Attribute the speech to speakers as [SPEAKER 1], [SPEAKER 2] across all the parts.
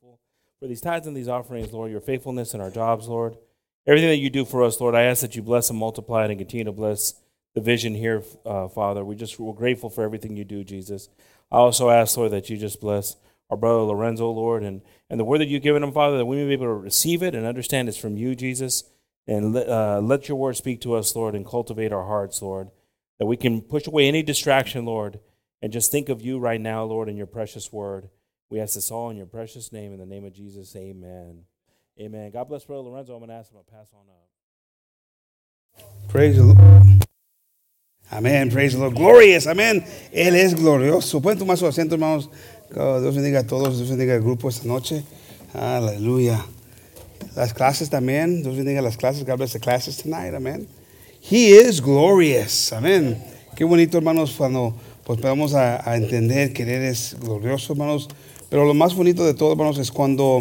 [SPEAKER 1] thankful for these tithes and these offerings, Lord, your faithfulness in our jobs, Lord. Everything that you do for us, Lord, I ask that you bless and multiply it and continue to bless the vision here, uh, Father. We just we're grateful for everything you do, Jesus. I also ask, Lord, that you just bless our brother Lorenzo, Lord, and, and the word that you've given him, Father, that we may be able to receive it and understand it's from you, Jesus. And let, uh, let your word speak to us, Lord, and cultivate our hearts, Lord, that we can push away any distraction, Lord, and just think of you right now, Lord, in your precious word. We ask this all in your precious name, in the name of Jesus. Amen. Amen. God bless Brother Lorenzo. I'm going to ask him to pass on up.
[SPEAKER 2] Praise the Lord. Amén, praise the Lord. Glorious, amén. Él es glorioso. Pueden tomar su asiento, hermanos. Dios bendiga a todos, Dios bendiga al grupo esta noche. Aleluya. Las clases también, Dios bendiga las clases. God bless the classes tonight, amén. He is glorious, amén. Qué bonito, hermanos, cuando pues, podamos a, a entender que Él es glorioso, hermanos. Pero lo más bonito de todo, hermanos, es cuando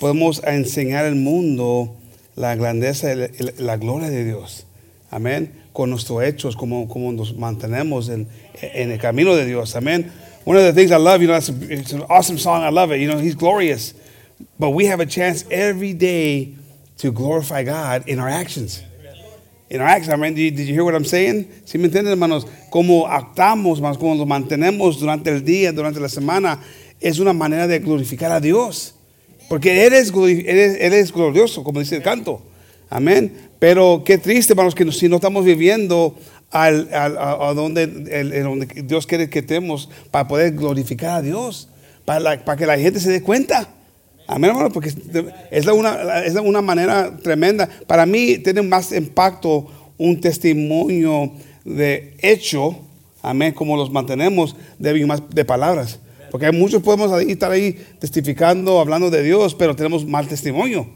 [SPEAKER 2] podemos enseñar al mundo la grandeza, la gloria de Dios. Amén. Con nuestros hechos, como, como nos mantenemos en, en el camino de Dios. Amén. One of the things I love, you know, it's, an awesome song. I love it. You know, He's glorious. But we have a chance every day to glorify God in our actions. In our actions. I mean, did, you hear what I'm saying? ¿Sí me entienden, hermanos? Cómo actamos, hermanos, cómo nos mantenemos durante el día, durante la semana es una manera de glorificar a Dios. Porque eres, eres, glorioso, como dice el canto. Amén. Pero qué triste, para los que si no estamos viviendo al, a, donde, Dios quiere que estemos para poder glorificar a Dios, para, que la gente se dé cuenta. Amén, hermano, porque es, una, es una manera tremenda. Para mí tiene más impacto un testimonio de hecho, amén, como los mantenemos, de, de palabras. Porque muchos podemos ahí, estar ahí testificando, hablando de Dios, pero tenemos mal testimonio.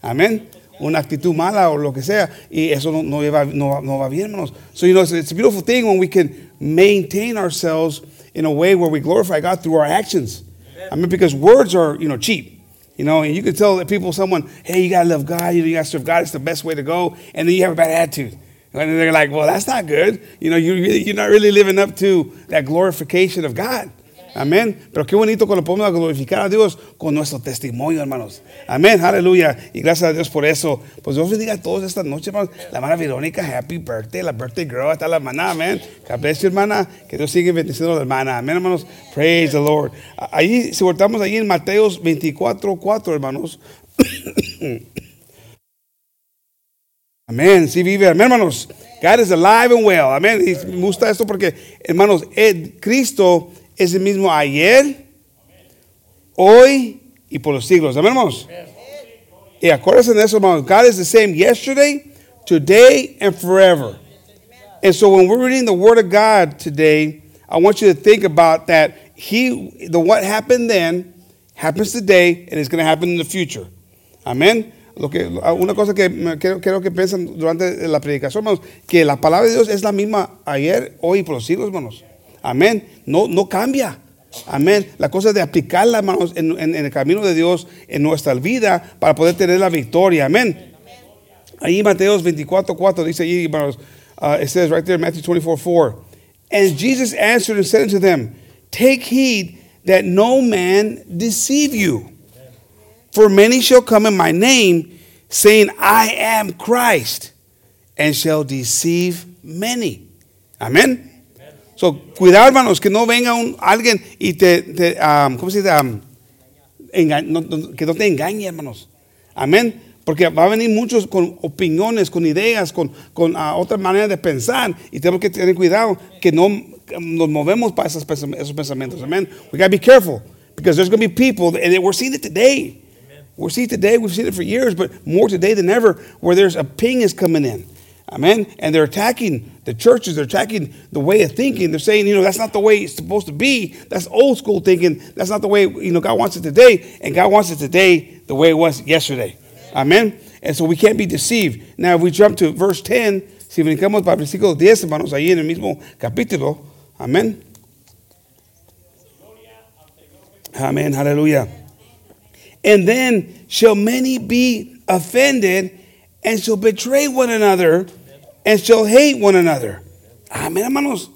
[SPEAKER 2] Amén. Una actitud mala o lo que sea. Y eso no, no, lleva, no, no va bien, hermanos. So, you know, it's, it's a beautiful thing when we can maintain ourselves in a way where we glorify God through our actions. Amen. I mean, because words are, you know, cheap. You know, and you can tell that people, someone, hey, you gotta love God, you, know, you gotta serve God, it's the best way to go, and then you have a bad attitude. And they're like, well, that's not good. You know, you, you're not really living up to that glorification of God. Amén. Pero qué bonito cuando podemos glorificar a Dios con nuestro testimonio, hermanos. Amén. Aleluya. Y gracias a Dios por eso. Pues Dios diga a todos esta noche, hermanos. La hermana Verónica, happy birthday. La birthday girl. hasta la hermana. Amén. Que hermana. Que Dios sigue bendiciendo a la hermana. Amén, hermanos. Praise the Lord. Ahí, si voltamos ahí en Mateos 24, 4, hermanos. Amén. Sí vive. Amén, hermanos. God is alive and well. Amén. Y me gusta esto porque, hermanos, Cristo es el mismo ayer, hoy y por los siglos. Amén, hermanos. Y acuérdense de eso, hermanos. God is the same yesterday, today, and forever. And so when we're reading the Word of God today, I want you to think about that. He, the what happened then, happens today, and it's going to happen in the future. Amén. una cosa que quiero que piensen durante la predicación, hermanos, que la palabra de Dios es la misma ayer, hoy y por los siglos, hermanos. Amén. No, no cambia. Amén. La cosa es de aplicar hermanos, en, en, el camino de Dios, en nuestra vida, para poder tener la victoria. Amén. Ahí Mateo 24, 4 dice ahí, hermanos, uh, it says right there, Matthew 24, 4. And Jesus answered and said unto them, Take heed that no man deceive you. For many shall come in my name, saying, I am Christ, and shall deceive many. Amén. So, cuidado, hermanos, que no venga un, alguien y te, te ¿cómo se dice? que no te engañe, hermanos. Amén. Porque va a venir muchos con opiniones, con ideas, con, con uh, otra manera de pensar. Y tenemos que tener cuidado que no nos movemos para esos, pensamientos. Amén. We got to be careful. Because there's going to be people, and we're seeing it today. We're seeing it today. We've seen it for years, but more today than ever, where there's opinions coming in. Amen. And they're attacking the churches, they're attacking the way of thinking. They're saying, you know, that's not the way it's supposed to be. That's old school thinking. That's not the way, you know, God wants it today. And God wants it today the way it was yesterday. Amen. And so we can't be deceived. Now, if we jump to verse 10, si brincamos para versículo 10, hermanos, ahí en el mismo capítulo. Amén. Amen. Hallelujah. And then shall many be offended and shall betray one another and shall hate one another. Amén, hermanos.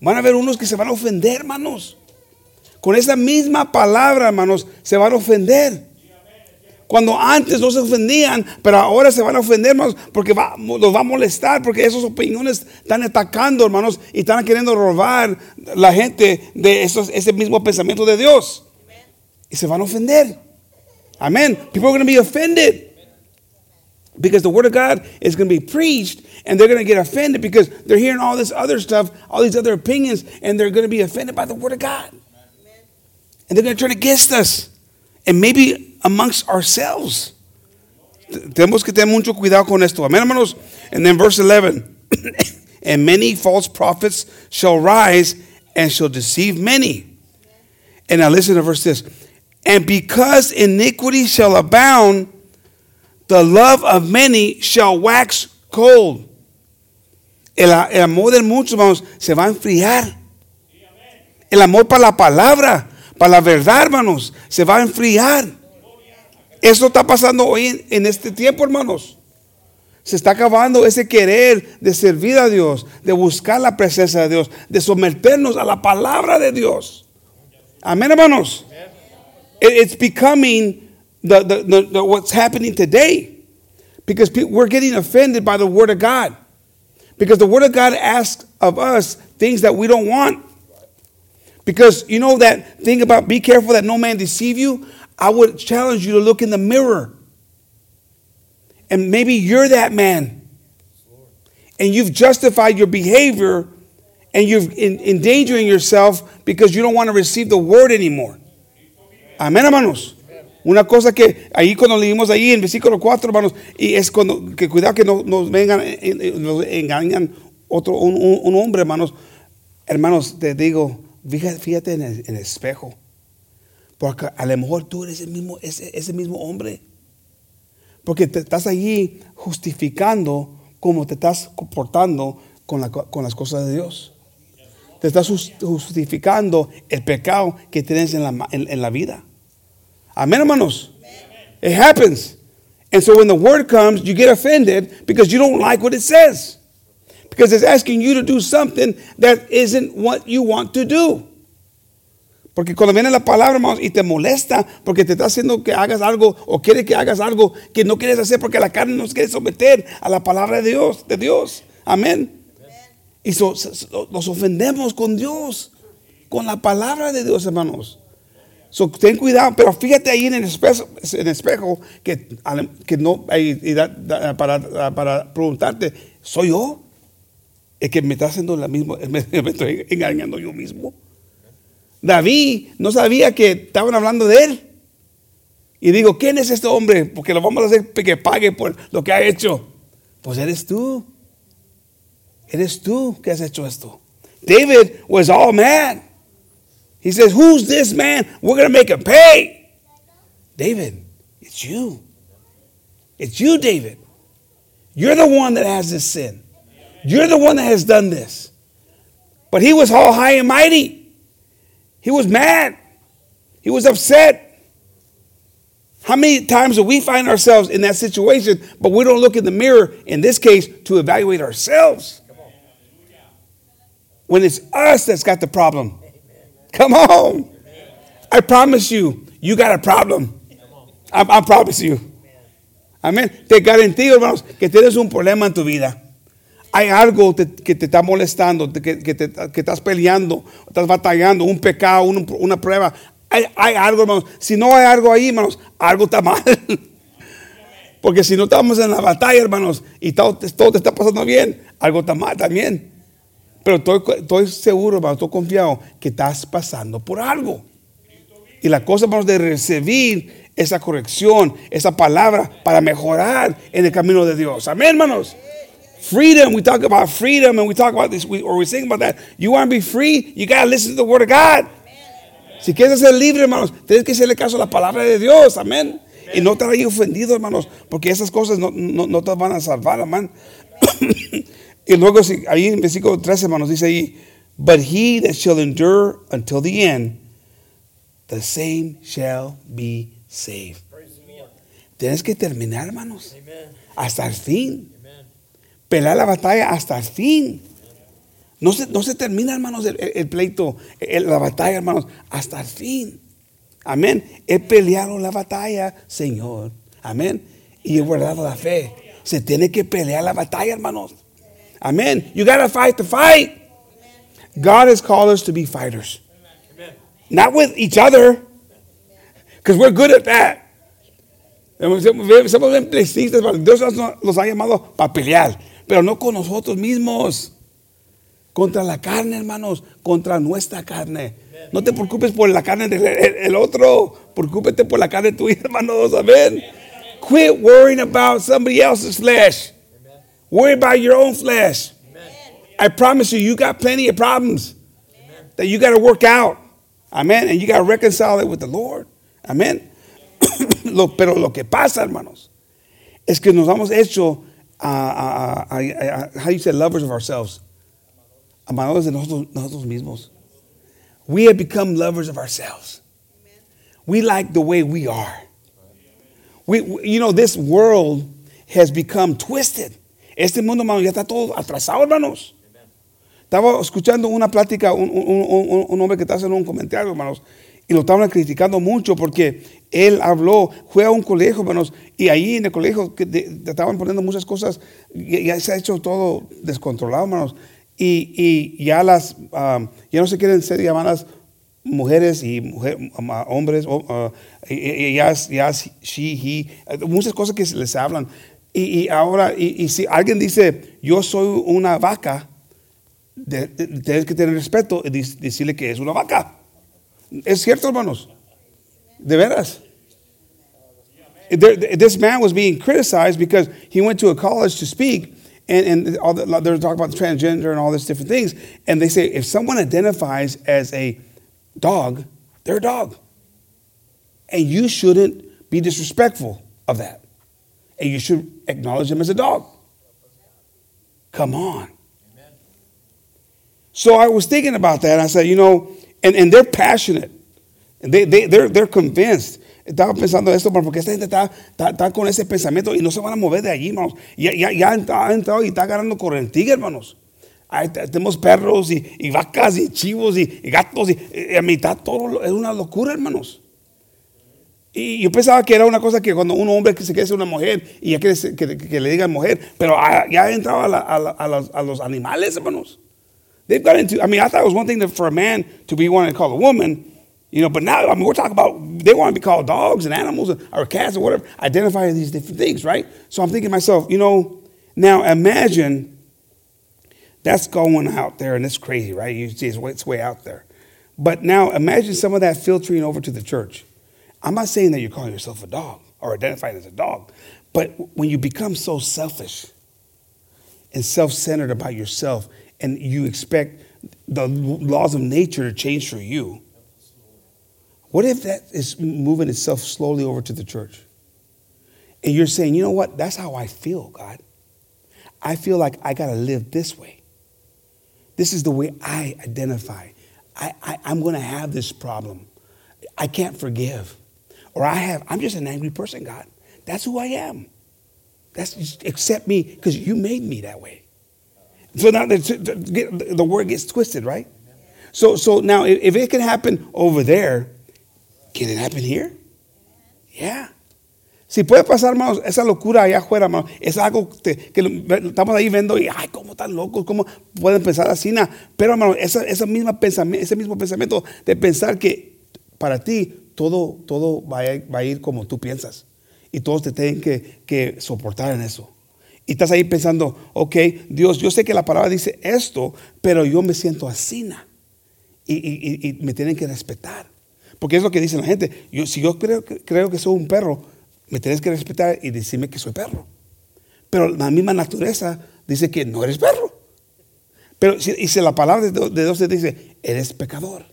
[SPEAKER 2] Van a haber unos que se van a ofender, hermanos. Con esa misma palabra, hermanos, se van a ofender. Cuando antes no se ofendían, pero ahora se van a ofender, hermanos, porque los va a molestar, porque esas opiniones están atacando, hermanos, y están queriendo robar la gente de esos, ese mismo pensamiento de Dios. Y se van a ofender. Amén. People are going to be offended. Because the Word of God is going to be preached and they're going to get offended because they're hearing all this other stuff, all these other opinions, and they're going to be offended by the Word of God. Amen. And they're going to turn against us and maybe amongst ourselves. Tenemos que tener mucho cuidado con esto. Amén, hermanos. And then verse 11 And many false prophets shall rise and shall deceive many. And now listen to verse this, And because iniquity shall abound, The love of many shall wax cold. El, amor de muchos, hermanos, se va a enfriar. El amor para la palabra, para la verdad, hermanos, se va a enfriar. Eso está pasando hoy en, en este tiempo, hermanos. Se está acabando ese querer de servir a Dios, de buscar la presencia de Dios, de someternos a la palabra de Dios. Amén, hermanos. It's becoming the, the, the, the what's happening today because we're getting offended by the Word of God. Because the Word of God asks of us things that we don't want. Because you know that thing about be careful that no man deceive you? I would challenge you to look in the mirror. And maybe you're that man. And you've justified your behavior and you're endangering yourself because you don't want to receive the word anymore. Amen, hermanos. Una cosa que ahí cuando leímos ahí en versículo 4, hermanos, y es cuando, que cuidado que no, nos vengan, eh, eh, eh, nos engañan otro, un, hombre, hermanos. Hermanos, te digo, fíjate, en, el, espejo. Porque a lo mejor tú eres el mismo, ese, ese mismo hombre. Porque te estás allí justificando cómo te estás comportando con, las cosas de Dios te estás justificando el pecado que tienes en la, en la, vida. Amén, hermanos. It happens. And so when the word comes, you get offended because you don't like what it says. Because it's asking you to do something that isn't what you want to do. Porque cuando viene la palabra, hermanos, y te molesta porque te está haciendo que hagas algo o quiere que hagas algo que no quieres hacer porque la carne nos quiere someter a la palabra de Dios, de Dios. Amén. Y so, nos ofendemos con Dios, con la palabra de Dios, hermanos. So, ten cuidado, pero fíjate ahí en el espejo, que, no, para, para preguntarte, ¿soy yo? Es que me está haciendo la misma, me, estoy engañando yo mismo. David no sabía que estaban hablando de él. Y digo, ¿quién es este hombre? Porque lo vamos a hacer que pague por lo que ha hecho. Pues eres tú. Eres tú que has hecho esto. David was all man. He says, Who's this man? We're going to make him pay. David, it's you. It's you, David. You're the one that has this sin. You're the one that has done this. But he was all high and mighty. He was mad. He was upset. How many times do we find ourselves in that situation, but we don't look in the mirror, in this case, to evaluate ourselves? When it's us that's got the problem, Come on. I promise you, you got a problem. I, promise you. Amén. Te garantizo, hermanos, que tienes un problema en tu vida. Hay algo que te está molestando, que, te, estás peleando, estás batallando, un pecado, una prueba. Hay, algo, hermanos. Si no hay algo ahí, hermanos, algo está mal. Porque si no estamos en la batalla, hermanos, y todo te está pasando bien, algo está mal también. Pero estoy, seguro, hermano, estoy confiado que estás pasando por algo. Y la cosa, hermanos, de recibir esa corrección, esa palabra para mejorar en el camino de Dios. Amén, hermanos. Freedom, we talk about freedom and we talk about this, we, or we sing about that. You want to be free, you got to listen to the word of God. Si quieres ser libre, hermanos, tienes que hacerle caso a la palabra de Dios. Amén. Y no estar ahí ofendido, hermanos, porque esas cosas no, no, no te van a salvar, amén. Y luego ahí en versículo 13, hermanos, dice ahí, But he that shall endure until the end, the same shall be saved. Tienes que terminar, hermanos, hasta el fin. Pelear la batalla hasta el fin. No se, no se, termina, hermanos, el, pleito, la batalla, hermanos, hasta el fin. Amén. He peleado la batalla, Señor. Amén. Y he guardado la fe. Se tiene que pelear la batalla, hermanos. Amen. You got to fight the fight. God has called us to be fighters, not with each other, because we're good at that. Somos decistas, Dios nos ha llamado para pelear, pero no con nosotros mismos. Contra la carne, hermanos, contra nuestra carne. No te preocupes por la carne del otro, preocúpate por la carne tuya, hermanos. Amén. Quit worrying about somebody else's flesh. Worry about your own flesh. Amen. I promise you, you got plenty of problems Amen. that you got to work out. Amen. And you got to reconcile it with the Lord. Amén. lo, pero lo que pasa, hermanos, es que nos hemos hecho, uh, uh, uh, how you say, lovers of ourselves. Amadores de nosotros, nosotros mismos. We have become lovers of ourselves. Amen. We like the way we are. We, you know, this world has become twisted. Este mundo, hermanos, ya está todo atrasado, hermanos. Estaba escuchando una plática, un, un, un, hombre que está haciendo un comentario, hermanos, y lo estaban criticando mucho porque él habló, fue a un colegio, hermanos, y ahí en el colegio que estaban poniendo muchas cosas, ya, se ha hecho todo descontrolado, hermanos, y, y ya las, ah, ya no se quieren ser llamadas mujeres y hombres, o ah, y, ya, ya, she, he, muchas cosas que se les hablan, Y, y ahora, y, y, si alguien dice, yo soy una vaca, de, de, tienes que tener respeto y decirle que es una vaca. Es cierto, hermanos. De veras. this man was being criticized because he went to a college to speak, and, and all the, they're talking about transgender and all these different things. And they say if someone identifies as a dog, they're a dog. And you shouldn't be disrespectful of that and you should acknowledge him as a dog. Come on. So I was thinking about that. I said, you know, and, and they're passionate. And they, they, they're, they're convinced. Estaba pensando esto, porque esta gente está, está, está, con ese pensamiento y no se van a mover de allí, hermanos. Ya, ya, ya ha entrado y está agarrando correntilla, hermanos. Ahí tenemos perros y, y, vacas y chivos y, y gatos y, y, a mitad todo es una locura, hermanos. Y yo pensaba que era una cosa que cuando un hombre que se quiere ser una mujer y ya quiere que, que, le mujer, pero a, ah, ya entraba a, a, los, a, los, animales, hermanos. They've got into, I mean, I thought it was one thing that for a man to be wanting to call a woman, you know, but now, I mean, we're talking about, they want to be called dogs and animals or cats or whatever, identifying these different things, right? So I'm thinking to myself, you know, now imagine that's going out there and it's crazy, right? You see it's way out there. But now imagine some of that filtering over to the church. I'm not saying that you're calling yourself a dog or identifying as a dog, but when you become so selfish and self centered about yourself and you expect the laws of nature to change for you, what if that is moving itself slowly over to the church? And you're saying, you know what? That's how I feel, God. I feel like I got to live this way. This is the way I identify. I, I, am going to have this problem. I can't forgive. Or I have, I'm just an angry person, God. That's who I am. That's just accept me because you made me that way. So now the, the, the word gets twisted, right? So, so now if it can happen over there, can it happen here? Yeah. Si puede pasar, hermanos, esa locura allá afuera, hermanos, es algo que, que, estamos ahí viendo y, ay, cómo tan locos, cómo pueden pensar así, na? Pero, hermano, esa, esa misma pensamiento, ese mismo pensamiento de pensar que para ti todo, todo va, a, ir como tú piensas. Y todos te tienen que, soportar en eso. Y estás ahí pensando, ok, Dios, yo sé que la palabra dice esto, pero yo me siento asina. Y, me tienen que respetar. Porque es lo que dice la gente. Yo, si yo creo, que soy un perro, me tienes que respetar y decirme que soy perro. Pero la misma naturaleza dice que no eres perro. Pero y si la palabra de Dios te dice, eres pecador.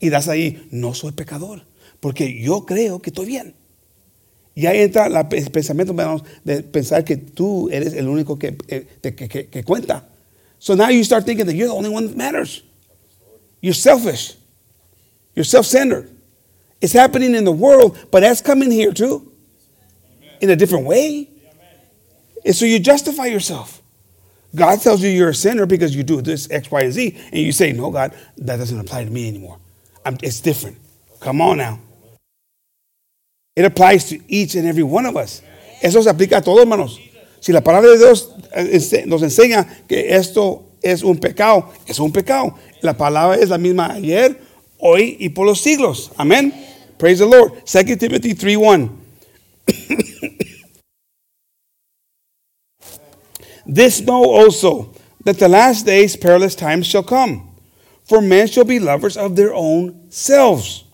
[SPEAKER 2] y das ahí, no soy pecador, porque yo creo que estoy bien. Y ahí entra el pensamiento de pensar que tú eres el único que, eh, que, que, que cuenta. So now you start thinking that you're the only one that matters. You're selfish. You're self-centered. It's happening in the world, but that's coming here too. In a different way. And so you justify yourself. God tells you you're a sinner because you do this X, Y, and Z, and you say, No, God, that doesn't apply to me anymore. I'm, it's different. Come on now. It applies to each and every one of us. Eso se aplica a todos, hermanos. Si la palabra de Dios eh, nos enseña que esto es un pecado, es un pecado. La palabra es la misma ayer, hoy y por los siglos. Amén. Praise the Lord. 2 Timothy 3:1. this know also that the last days perilous times shall come. For men shall be lovers of their own selves,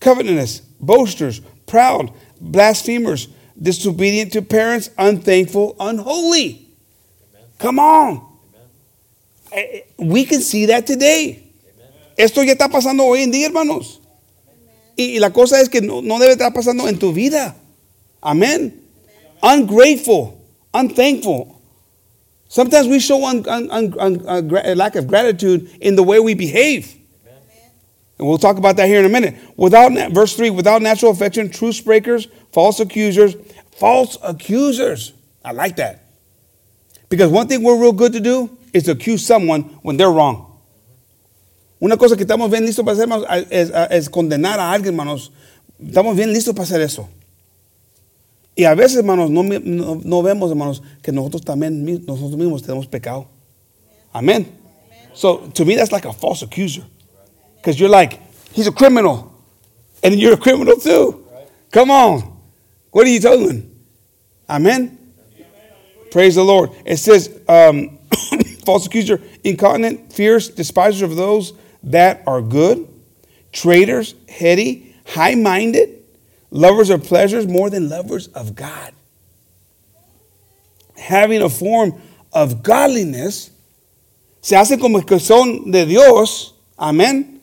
[SPEAKER 2] covetous, boasters, proud, blasphemers, disobedient to parents, unthankful, unholy. Amen. Come on. Amen. Eh, eh, we can see that today. Amen. Esto ya está pasando hoy en día, hermanos. Y, la cosa es que no, no, debe estar pasando en tu vida. Amén. Ungrateful, unthankful, Sometimes we show un, un, un, a lack of gratitude in the way we behave. Amen. And we'll talk about that here in a minute. Without verse 3, without natural affection, truce breakers, false accusers, false accusers. I like that. Because one thing we're real good to do is to accuse someone when they're wrong. Una cosa que estamos bien listos para hacer, es, es condenar a alguien, hermanos. Estamos bien listos para hacer eso. Y a veces, hermanos, no, no, no vemos, hermanos, que nosotros también, nosotros mismos tenemos pecado. Amen. So to me, that's like a false accuser. Because you're like, he's a criminal. And you're a criminal too. Come on. What are you doing? Amen. Praise the Lord. It says, um, false accuser, incontinent, fierce, despiser of those that are good, traitors, heady, high minded lovers of pleasures more than lovers of God, having a form of godliness, se hacen como que son de Dios, amén,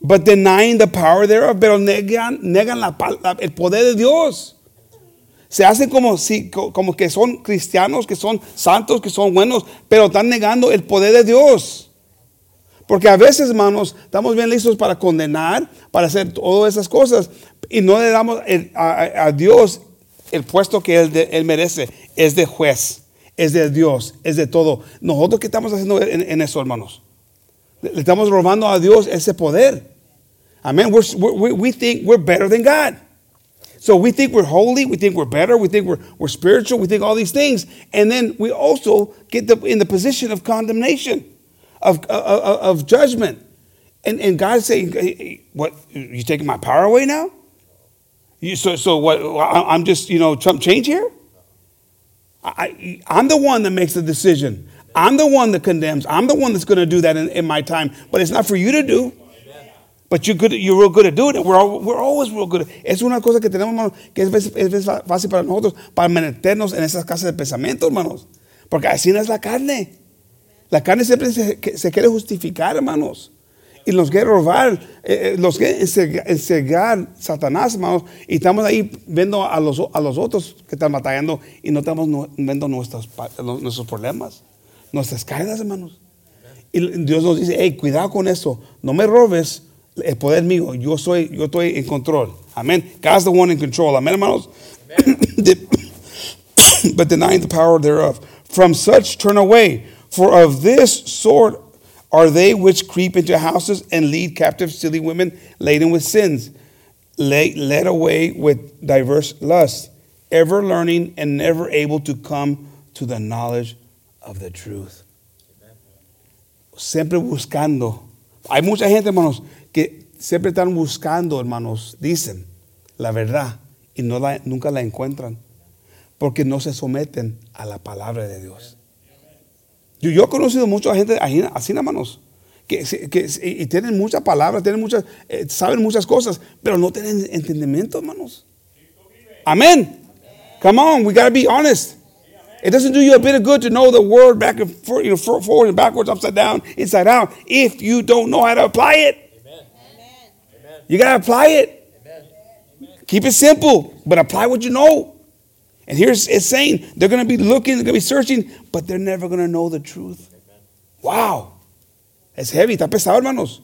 [SPEAKER 2] but denying the power thereof, pero negan, el poder de Dios. Se hacen como, si, como que son cristianos, que son santos, que son buenos, pero están negando el poder de Dios. Porque a veces, hermanos, estamos bien listos para condenar, para hacer todas esas cosas, y no le damos el, eh, a, a, Dios el puesto que él, de, él, merece. Es de juez, es de Dios, es de todo. Nosotros qué estamos haciendo en, en eso, hermanos? Le, le estamos robando a Dios ese poder. Amen. we we think we're better than God. So we think we're holy, we think we're better, we think we're, we're spiritual, we think all these things. And then we also get the, in the position of condemnation, of, of, of judgment. And, and God saying, What, you taking my power away now? You, so, so what? I'm just, you know, Trump change here? I, I'm the one that makes the decision. I'm the one that condemns. I'm the one that's going to do that in, in, my time. But it's not for you to do. But you're, good, you're real good at doing it. We're, all, we're always real good. Es una cosa que tenemos, hermanos, que es, es es fácil para nosotros, para meternos en esas casas de pensamiento, hermanos. Porque así no es la carne. La carne siempre se, se quiere justificar, hermanos. y los que robar, eh, eh, los que ensegar Satanás, hermanos, y estamos ahí viendo a los, a los otros que están batallando y no estamos viendo nuestros, nuestros problemas, nuestras cargas, hermanos. Y Dios nos dice, hey, cuidado con eso, no me robes el poder mío, yo, soy, yo estoy en control. Amén. God's the one in control. Amén, hermanos. but denying the power thereof. From such turn away, for of this sort are they which creep into houses and lead captive silly women laden with sins, led away with diverse lusts, ever learning and never able to come to the knowledge of the truth. Siempre buscando. Hay mucha gente, hermanos, que siempre están buscando, hermanos, dicen la verdad y no la, nunca la encuentran porque no se someten a la palabra de Dios. Yo, yo he conocido mucha gente así, así nada manos. Que, que, y tienen muchas palabras, tienen muchas, eh, saben muchas cosas, pero no tienen entendimiento, hermanos. Amén. Come on, we got to be honest. It doesn't do you a bit of good to know the word back and forth, you know, forward and backwards, upside down, inside out, if you don't know how to apply it. Amen. You got to apply it. Amen. Keep it simple, but apply what you know. And here's it's saying they're going to be looking, they're going to be searching, but they're never going to know the truth. Wow. Es heavy, está pesado, hermanos.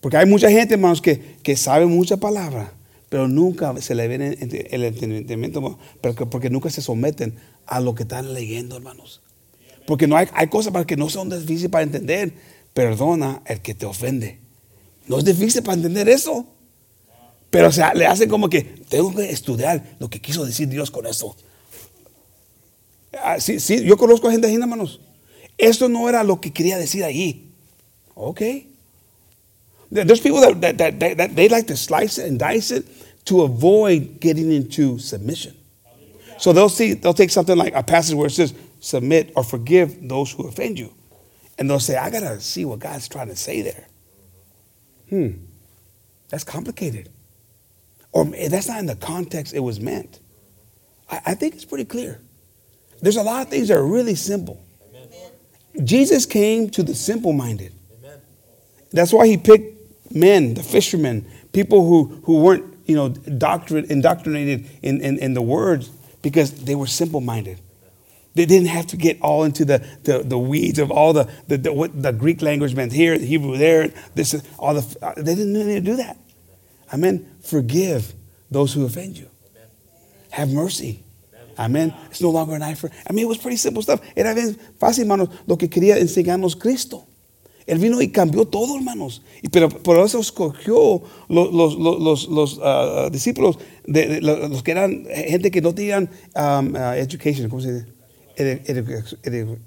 [SPEAKER 2] Porque hay mucha gente, hermanos, que, que sabe mucha palabra, pero nunca se le viene el entendimiento, porque nunca se someten a lo que están leyendo, hermanos. Porque no hay, hay cosas para que no son difíciles para entender. Perdona el que te ofende. No es difícil para entender eso. Pero o sea, le hacen como que tengo que estudiar lo que quiso decir Dios con esto. Ah, sí, sí, yo conozco a gente así, hermanos. Esto no era lo que quería decir allí. Ok. There's people that, that, that, that, that they like to slice it and dice it to avoid getting into submission. So they'll see, they'll take something like a passage where it says, submit or forgive those who offend you. And they'll say, I got to see what God's trying to say there. Hmm. That's complicated. Or eh, that's not in the context it was meant. I, I think it's pretty clear. There's a lot of things that are really simple. Amen. Jesus came to the simple minded. That's why he picked men, the fishermen, people who, who weren't you know, doctorate, indoctrinated in, in, in the words because they were simple minded. They didn't have to get all into the, the, the weeds of all the, the, the, what the Greek language meant here, the Hebrew there, this, all the, uh, they didn't need to do that. Amén. Forgive those who offend you. Have mercy. Amén. It's no longer an eye for. I mean, it was pretty simple stuff. Era bien fácil, hermanos, lo que quería enseñarnos Cristo. Él vino y cambió todo, hermanos. Pero por eso escogió los, ah, ah, discípulos, de, los que eran gente que no tenían um, ah, education, ¿cómo se dice? Educación.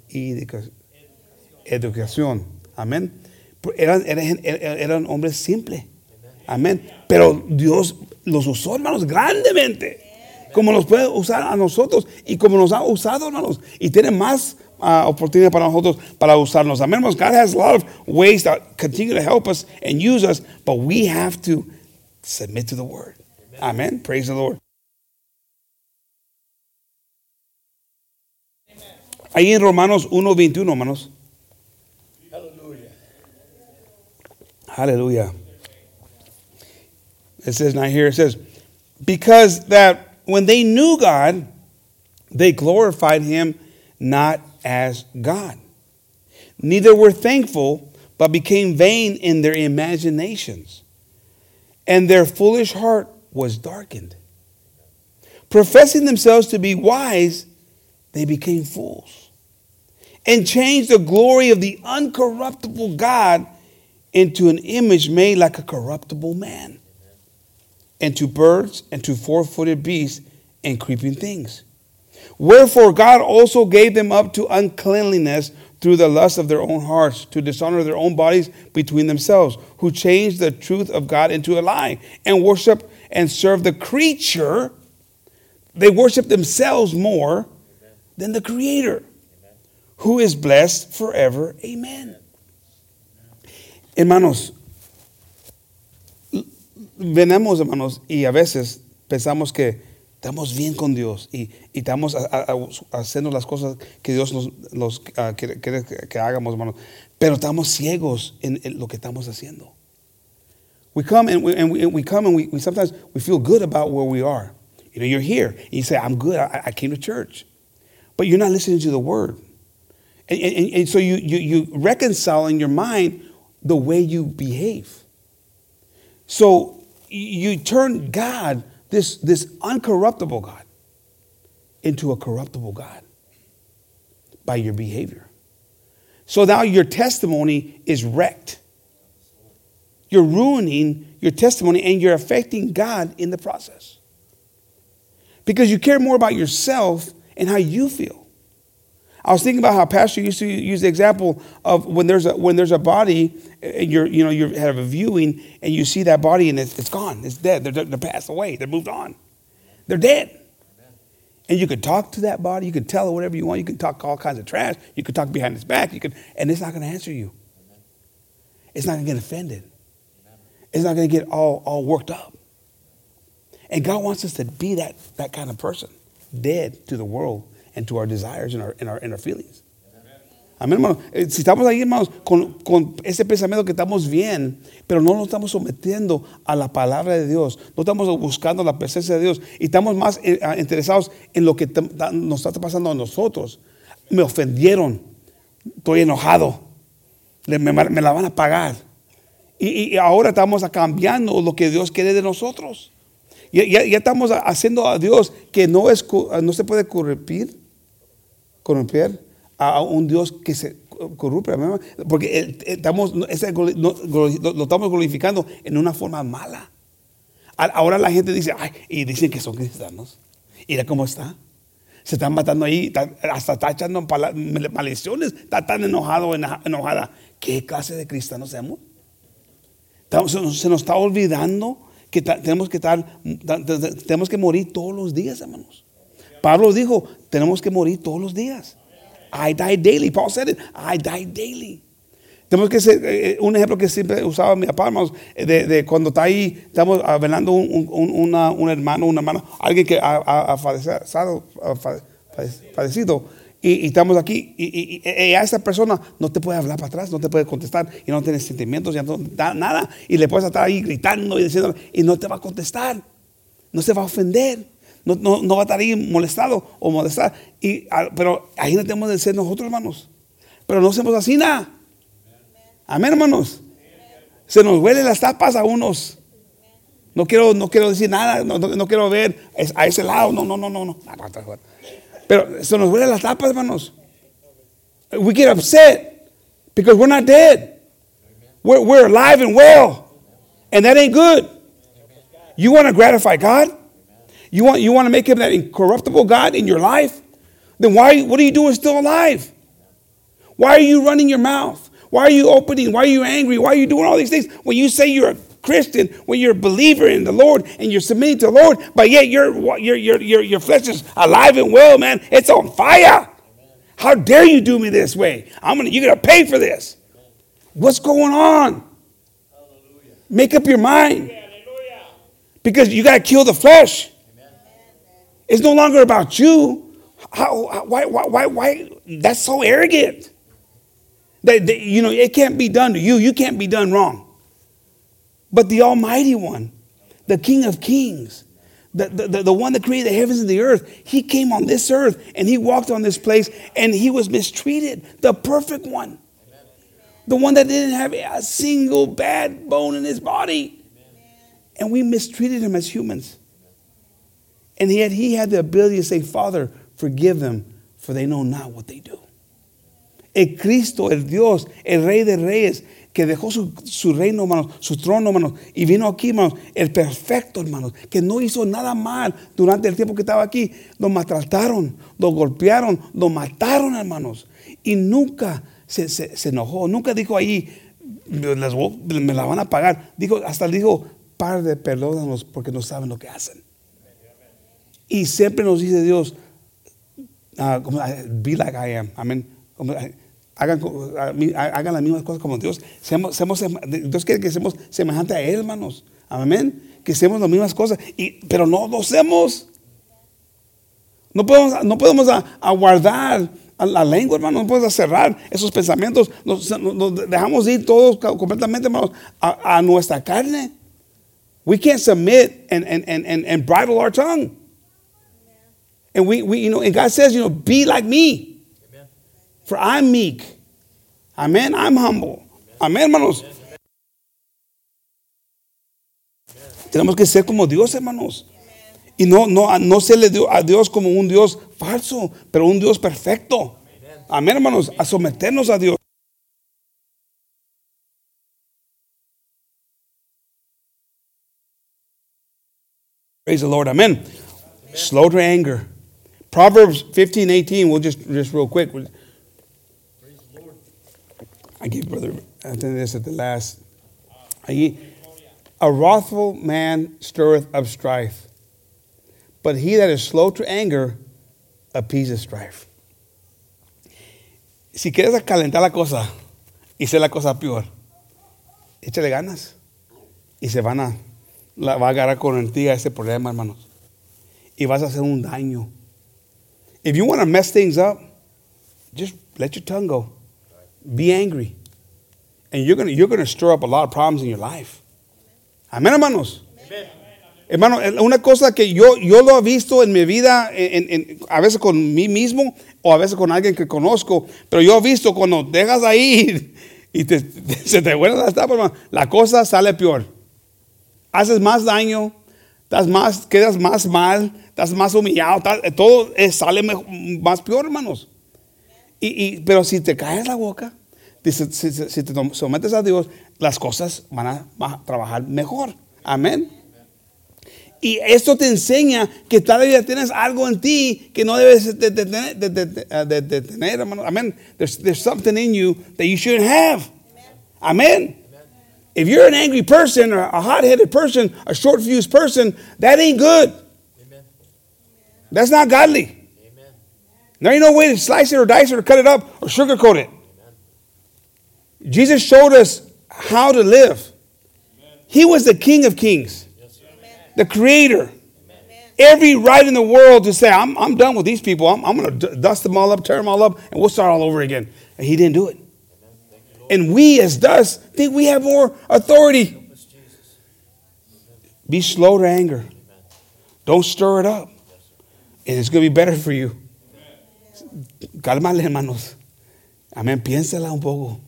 [SPEAKER 2] educación. Amén. eran hombres simples. Amén. Pero Dios los usó, hermanos, grandemente. Como los puede usar a nosotros y como nos ha usado, hermanos. Y tiene más ah, oportunidad para nosotros para usarnos. Amén, hermanos. God has a lot of ways that continue to help us and use us, but we have to submit to the word. Amén. Praise the Lord. Ahí en Romanos 1.21, hermanos. Aleluya. Aleluya. it says not here, it says, because that when they knew God, they glorified him not as God. Neither were thankful, but became vain in their imaginations. And their foolish heart was darkened. Professing themselves to be wise, they became fools and changed the glory of the uncorruptible God into an image made like a corruptible man and to birds, and to four footed beasts, and creeping things. Wherefore God also gave them up to uncleanliness through the lust of their own hearts, to dishonor their own bodies between themselves, who changed the truth of God into a lie, and worship and serve the creature. They worship themselves more than the Creator, who is blessed forever. Amen. Hermanos, venemos, hermanos, y a veces pensamos que estamos bien con Dios y, y estamos a, a, a haciendo las cosas que Dios nos, nos uh, ah, quiere, quiere que, que, hagamos, hermanos. Pero estamos ciegos en, en, lo que estamos haciendo. We come and we, and we, and we come and we, we, sometimes we feel good about where we are. You know, you're here. And you say, I'm good. I, I came to church. But you're not listening to the word. And, and so you, you, you reconcile in your mind the way you behave. So you turn God, this, this uncorruptible God, into a corruptible God by your behavior. So now your testimony is wrecked. You're ruining your testimony and you're affecting God in the process. Because you care more about yourself and how you feel. I was thinking about how Pastor used to use the example of when there's a, when there's a body and you're, you know, you have a viewing and you see that body and it's, it's gone. It's dead. They're, they're passed away. They're moved on. They're dead. And you could talk to that body. You could tell it whatever you want. You could talk all kinds of trash. You could talk behind its back. You could, and it's not going to answer you. It's not going to get offended. It's not going to get all, all worked up. And God wants us to be that, that kind of person, dead to the world and to our desires and our, and our, and our feelings. Amén, hermanos. Eh, si estamos ahí, hermanos, con, ese pensamiento que estamos bien, pero no nos estamos sometiendo a la palabra de Dios, no estamos buscando la presencia de Dios y estamos más eh, interesados en lo que nos está pasando a nosotros. Me ofendieron, estoy enojado, me, la van a pagar. Y, ahora estamos cambiando lo que Dios quiere de nosotros. Ya, estamos haciendo a Dios que no, se puede corromper, corromper a un Dios que se corrupe porque estamos, lo, estamos glorificando en una forma mala. Ahora la gente dice, y dicen que son cristianos. Mira cómo está. Se están matando ahí, hasta está echando maldiciones, está tan enojado, enojada. ¿Qué clase de cristianos somos? Se nos está olvidando que tenemos que, tenemos que morir todos los días, hermanos. Pablo dijo, tenemos que morir todos los días. I die daily. Paul said it. I die daily. Tenemos que ser, eh, eh, un ejemplo que siempre usaba mi papá, eh, de, cuando está ahí, estamos hablando un, un, un hermano, una hermana, alguien que ha, fallecido, y, estamos aquí, y, a esa persona no te puede hablar para atrás, no te puede contestar, y no tiene sentimientos, ya da nada, y le puedes estar ahí gritando y diciendo, y no te va a contestar, no se va a ofender no, no, no va a estar ahí molestado o molestar. Y, pero ahí no tenemos de ser nosotros, hermanos. Pero no hacemos así nada. Amén, hermanos. Se nos huelen las tapas a unos. No quiero, no quiero decir nada, no, quiero ver a ese lado. No, no, no, no, no. Ah, pero se nos huelen las tapas, hermanos. We get upset because we're not dead. We're, we're alive and well. And that ain't good. You want to gratify God? You want, you want to make him that incorruptible God in your life? Then why, what are you doing still alive? Why are you running your mouth? Why are you opening? Why are you angry? Why are you doing all these things? When you say you're a Christian, when you're a believer in the Lord and you're submitting to the Lord, but yet your, your, your, your, your flesh is alive and well, man. It's on fire. How dare you do me this way? I'm gonna, you're going to pay for this. What's going on? Make up your mind. Because you got to kill the flesh. It's no longer about you. How, why, why, why, why? That's so arrogant. That, that, you know, it can't be done to you. You can't be done wrong. But the Almighty One, the King of Kings, the, the, the one that created the heavens and the earth, he came on this earth and he walked on this place and he was mistreated. The perfect one. The one that didn't have a single bad bone in his body. And we mistreated him as humans. And yet he had the ability to say, Father, forgive them, for they know not what they do. El Cristo, el Dios, el Rey de Reyes, que dejó su, reino, hermanos, su trono, hermanos, y vino aquí, hermanos, el perfecto, hermanos, que no hizo nada mal durante el tiempo que estaba aquí. Lo maltrataron, lo golpearon, lo mataron, hermanos. Y nunca se, enojó, nunca dijo ahí, me la van a pagar. Dijo, hasta dijo, Padre, perdónanos porque no saben lo que hacen. Y siempre nos dice Dios, ah, ah, be like I am. Amén. Ah, hagan, las mismas cosas como Dios. Seamos, seamos, Dios quiere que seamos semejantes a Él, hermanos. Amén. Que seamos las mismas cosas. Y, pero no lo hacemos. No podemos, no podemos aguardar a la lengua, hermano. No podemos cerrar esos pensamientos. Nos, dejamos ir todos completamente, a, a, nuestra carne. We can't submit and, and, and, and bridle our tongue. And we, we, you know, and God says, you know, be like me. Amen. For I'm meek. Amen. I'm humble. Amen, Amen hermanos. Amen. Tenemos que ser como Dios, hermanos. Y no, no, no se le dio a Dios como un Dios falso, pero un Dios perfecto. Amén, hermanos, a someternos a Dios. Praise the Lord. Amen. Slow to anger. Proverbs 15, 18, we'll just, just real quick. I give Brother Anthony at the last. A wrathful man stirreth up strife, but he that is slow to anger appeases strife. Si quieres calentar la cosa y hacer la cosa peor, échale ganas y se van a, la, va a agarrar con a ese problema, hermanos. Y vas a hacer un daño if you want to mess things up, just let your tongue go. Be angry. And you're going you're stir up a lot of problems in your life. Amén, hermanos. Hermano, eh, una cosa que yo, yo lo he visto en mi vida, en, a veces con mí mismo o a veces con alguien que conozco, pero yo he visto cuando dejas ahí y te, se te vuelve la tapa, la cosa sale peor. Haces más daño, das más, quedas más mal, estás más humillado, eh, todo eh, sale más peor, hermanos.
[SPEAKER 3] Y, pero si te caes la boca,
[SPEAKER 2] si,
[SPEAKER 3] te sometes a Dios, las cosas van a, trabajar mejor. Amén. Y esto te enseña que todavía tienes algo en ti que no debes detener, ah, Amén. There's, something in you that you shouldn't have. Amén. If you're an angry person or a hot-headed person, a short-fused person, that ain't good. That's not godly. Amen. There ain't no way to slice it or dice it or cut it up or sugarcoat it. Amen. Jesus showed us how to live. Amen. He was the King of Kings, yes, the Creator. Every right in the world to say, I'm, I'm done with these people. I'm, I'm going to d- dust them all up, tear them all up, and we'll start all over again. And he didn't do it. and we, as dust, think we have more authority. Be slow to anger. Don't stir it up. And it's va a ser mejor para ti Cálmale, hermanos. Amén. Piénsela un poco.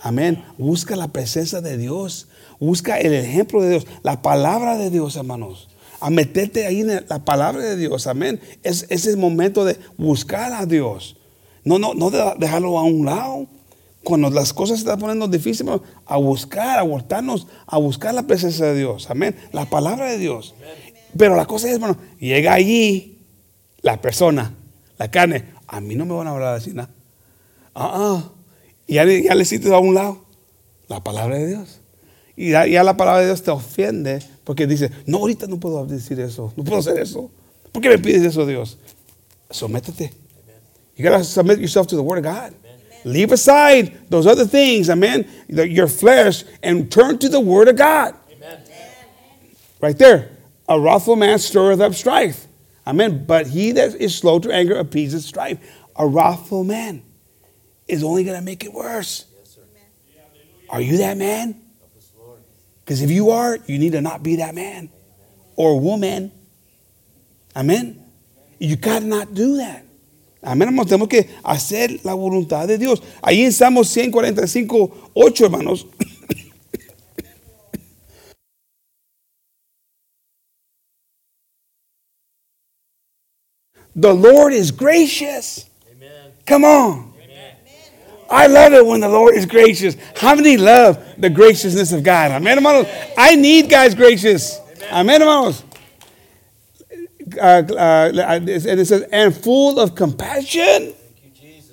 [SPEAKER 3] Amén. Busca la presencia de Dios. Busca el ejemplo de Dios. La palabra de Dios, hermanos. A meterte ahí en la palabra de Dios. Amén. Es, el momento de buscar a Dios. No, no, no dejarlo a un lado. Cuando las cosas se están poniendo difíciles, a buscar, a voltarnos, a buscar la presencia de Dios. Amén. La palabra de Dios. Pero la cosa es, hermano, llega allí la persona, la carne, a mí no me van a hablar así nada. Ah, ah ya, ya le cites a un lado la palabra de Dios. Y ya, la palabra de Dios te ofende porque dice, no, ahorita no puedo decir eso, no puedo hacer eso. ¿Por qué me pides eso, Dios? Sométete. You gotta submit yourself to the Word of God. Leave aside those other things, amen, your flesh, and turn to the Word of God. Right there. A wrathful man stirreth up strife. Amen. But he that is slow to anger appeases strife. A wrathful man is only going to make it worse. Yes, are you that man? Because if you are, you need to not be that man or woman. Amen. You cannot do that. Amén, hermanos. Tenemos que hacer la voluntad de Dios. Ahí en Salmos 145, 8, hermanos. The Lord is gracious. Amen. Come on. Amen. I love it when the Lord is gracious. How many love the graciousness of God? Amen, hermanos. I need God's gracious. Amen, Amen. Uh, uh, and uh, it says, and full of compassion.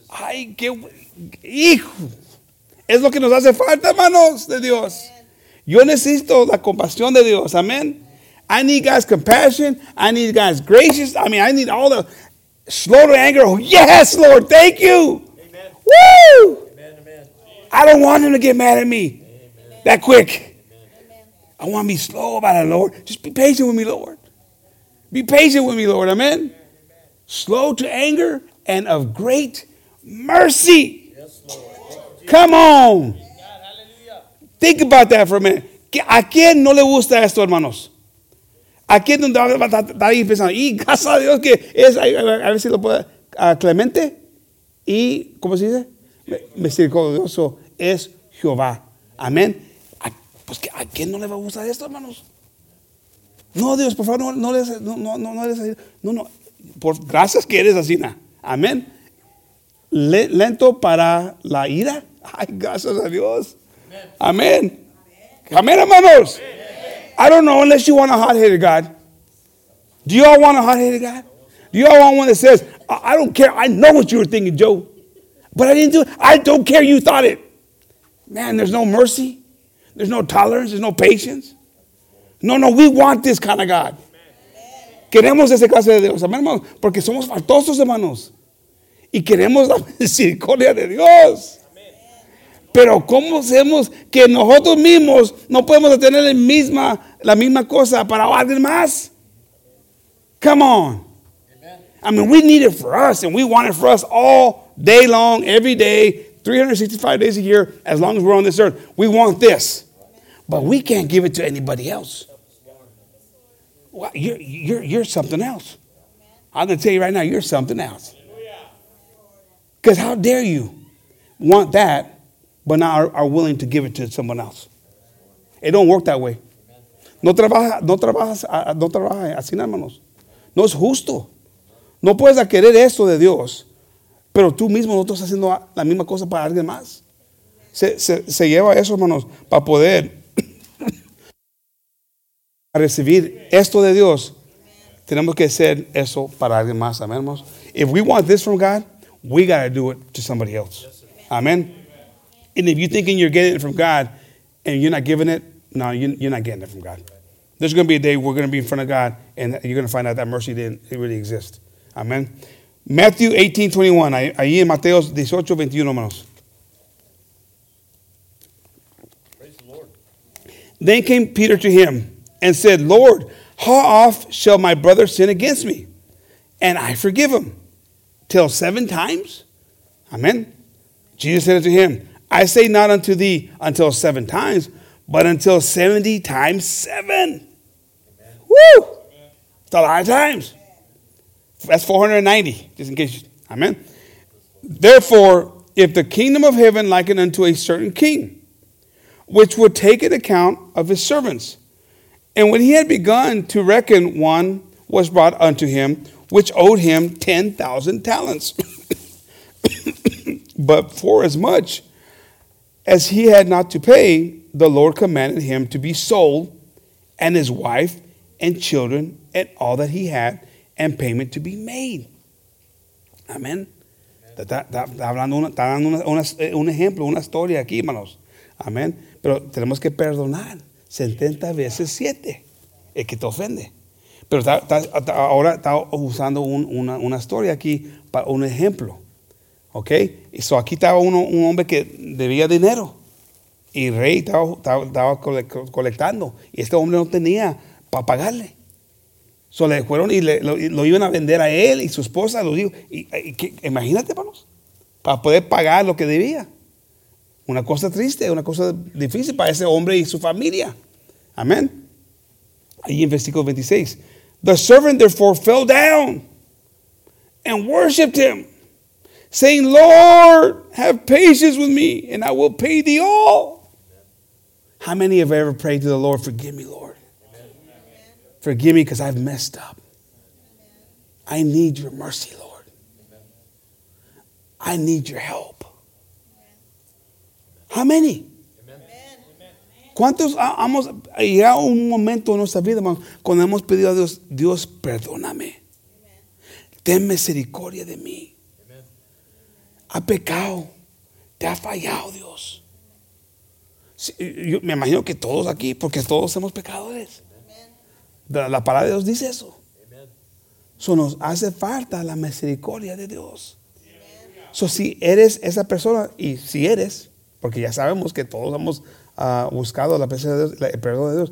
[SPEAKER 3] Ay, qué hijo. Es lo que nos hace falta, manos, de Dios. Yo necesito la compasión de Dios. Amén. I need God's compassion. I need God's gracious. I mean, I need all the slow to anger. Oh, yes, Lord, thank you. Amen. Woo! Amen, amen. I don't want him to get mad at me amen. that quick. Amen. I want to be slow about it, Lord. Just be patient with me, Lord. Be patient with me, Lord. Amen. Slow to anger and of great mercy. Yes, Come on. Think about that for a minute. ¿A quién no le gusta esto, hermanos? Aquí es donde va a estar ahí pensando, y gracias a Dios que es, a ver si lo puedo, clemente y, ¿cómo se dice? Misericordioso es Jehová. Amén. Ah, pues, ¿a quién no le va a gustar esto, hermanos? No, Dios, por favor, no, le eres, no, no, no, así. No, no, por, gracias que eres así. Amén. lento para la ira. Ay, gracias a Dios. Amén. Amén, hermanos. I don't know unless you want a hot headed God. Do y'all want a hot headed God? Do y'all want one that says, I-, I don't care. I know what you were thinking, Joe, but I didn't do it. I don't care you thought it. Man, there's no mercy. There's no tolerance. There's no patience. No, no, we want this kind of God. Queremos ese clase de Dios, hermanos, porque somos faltosos, hermanos. Y queremos la misericordia de Dios. Pero ¿cómo hacemos que nosotros mismos no podemos tener la misma, la misma cosa para alguien más? Come on. I mean, we need it for us and we want it for us all day long, every day, 365 days a year, as long as we're on this earth. We want this. But we can't give it to anybody else. Well, you're, you're, you're something else. I'm going to tell you right now, you're something else. Because how dare you want that but now are, are willing to give it to someone else. It don't work that way. No trabaja, no trabajas, no trabaja así, hermanos. No es justo. No puedes querer esto de Dios, pero tú mismo no estás haciendo la misma cosa para alguien más. Se, se, se lleva eso, hermanos, para poder recibir esto de Dios. Tenemos que hacer eso para alguien más, hermanos. If we want this from God, we got to do it to somebody else. Amén. And if you're thinking you're getting it from God and you're not giving it, no, you're not getting it from God. There's going to be a day we're going to be in front of God and you're going to find out that mercy didn't it really exist. Amén. Matthew 18, 21. Ahí en Mateo 18, 21, hermanos. Then came Peter to him and said, Lord, how oft shall my brother sin against me? And I forgive him. Till seven times? Amen. Jesus said unto him, I say not unto thee until seven times, but until 70 times seven. Amen. Woo! It's a lot of times. That's 490, just in case. You, amen. Therefore, if the kingdom of heaven liken unto a certain king, which would take an account of his servants. And when he had begun to reckon, one was brought unto him, which owed him 10,000 talents. but for as much as he had not to pay, the Lord commanded him to be sold, and his wife, and children, and all that he had, and payment to be made. Amén. Está, está, está, hablando una, está dando una, una, un ejemplo, una historia aquí, hermanos. Amén. Pero tenemos que perdonar 70 veces 7. Es que te ofende. Pero ahora está usando un, una, una historia aquí, para un ejemplo. ¿Ok? so aquí estaba uno, un hombre que debía dinero. Y rey estaba, estaba, colectando. Y este hombre no tenía para pagarle. So le fueron y lo, iban a vender a él y su esposa. Y, imagínate, hermanos. Para poder pagar lo que debía. Una cosa triste, una cosa difícil para ese hombre y su familia. Amén. Ahí en versículo 26. The servant therefore fell down and worshipped him. saying, Lord, have patience with me and I will pay thee all. How many have ever prayed to the Lord, forgive me, Lord? Amen. Forgive me because I've messed up. I need your mercy, Lord. I need your help. How many? ¿Cuántos hemos llegado un momento en nuestra vida, cuando hemos pedido a Dios, Dios, perdóname? Ten misericordia de mí. ha pecado, te ha fallado Dios. me imagino que todos aquí, porque todos somos pecadores. La, la palabra de Dios dice eso. So, nos hace falta la misericordia de Dios. So, si eres esa persona, y si eres, porque ya sabemos que todos hemos ah, buscado la presencia de Dios, el perdón de Dios,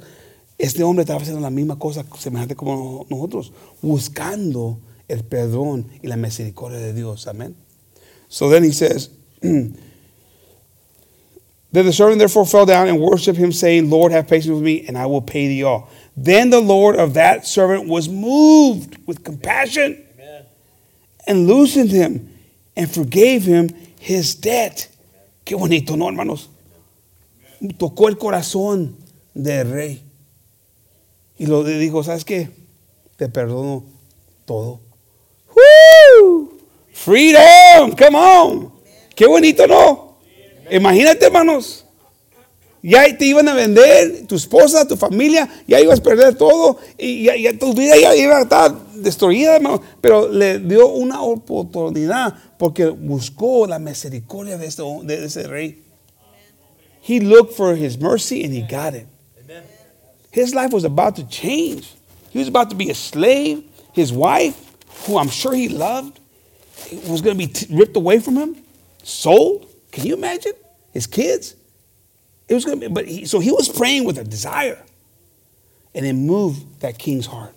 [SPEAKER 3] este hombre estaba haciendo la misma cosa, semejante como nosotros, buscando el perdón y la misericordia de Dios. Amén. So then he says, Then the servant therefore fell down and worshiped him, saying, Lord, have patience with me, and I will pay thee all. Then the Lord of that servant was moved with compassion and loosened him and forgave him his debt. Qué bonito, ¿no, hermanos? Tocó el corazón del rey. Y lo dijo, ¿sabes qué? Te perdono todo. Freedom, come on. Qué bonito, ¿no? Imagínate, hermanos. Ya te iban a vender tu esposa, tu familia, ya ibas a perder todo y ya, tu vida ya iba a estar destruida, hermano. Pero le dio una oportunidad porque buscó la misericordia de, este, de ese rey. He looked for his mercy and he got it. His life was about to change. He was about to be a slave. His wife, who I'm sure he loved, was going to be t- ripped away from him, sold. Can you imagine? His kids. It was going to be, but he, so he was praying with a desire, and it moved that king's heart.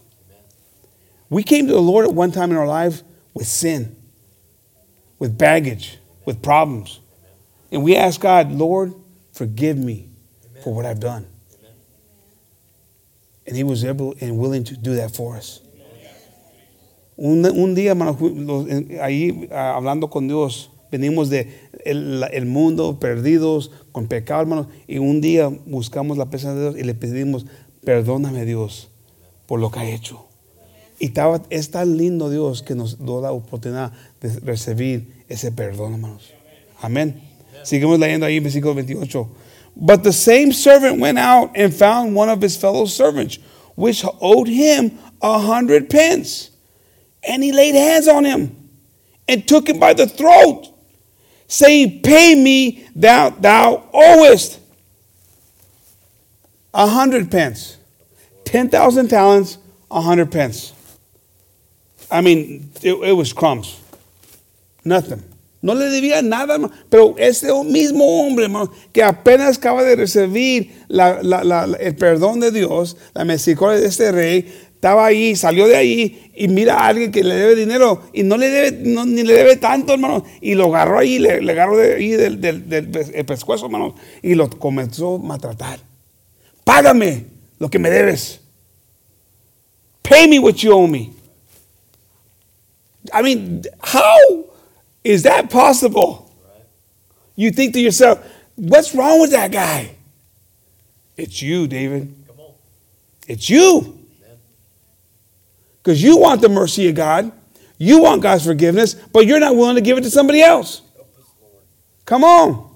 [SPEAKER 3] We came to the Lord at one time in our life with sin, with baggage, with problems. And we ask God, Lord, forgive me for what I've done. And He was able and willing to do that for us. Un, día, hermanos ahí ah, hablando con Dios, venimos de el, mundo perdidos, con pecado, hermanos y un día buscamos la presencia de Dios y le pedimos, perdóname Dios por lo que ha hecho. Y es tan lindo Dios que nos da la oportunidad de recibir ese perdón, hermanos. Amén. Sigamos leyendo ahí en versículo 28. But the same servant went out and found one of his fellow servants, which owed him a hundred pence. And he laid hands on him and took him by the throat, saying, Pay me that thou owest. A hundred pence. Ten thousand talents, a hundred pence. I mean, it, it was crumbs. Nothing. No le debía nada, pero ese mismo hombre que apenas acaba de recibir la, la, la, el perdón de Dios, la misericordia de este rey, estaba ahí, salió de ahí y mira a alguien que le debe dinero y no le debe, ni le debe tanto, hermano. Y lo agarró ahí, le, le agarró ahí del, del, del, pescuezo, hermano, y lo comenzó a maltratar. Págame lo que me debes. Pay me what you owe me. I mean, how is that possible? You think to yourself, what's wrong with that guy? It's you, David. It's you because you want the mercy of God, you want God's forgiveness, but you're not willing to give it to somebody else. Come on.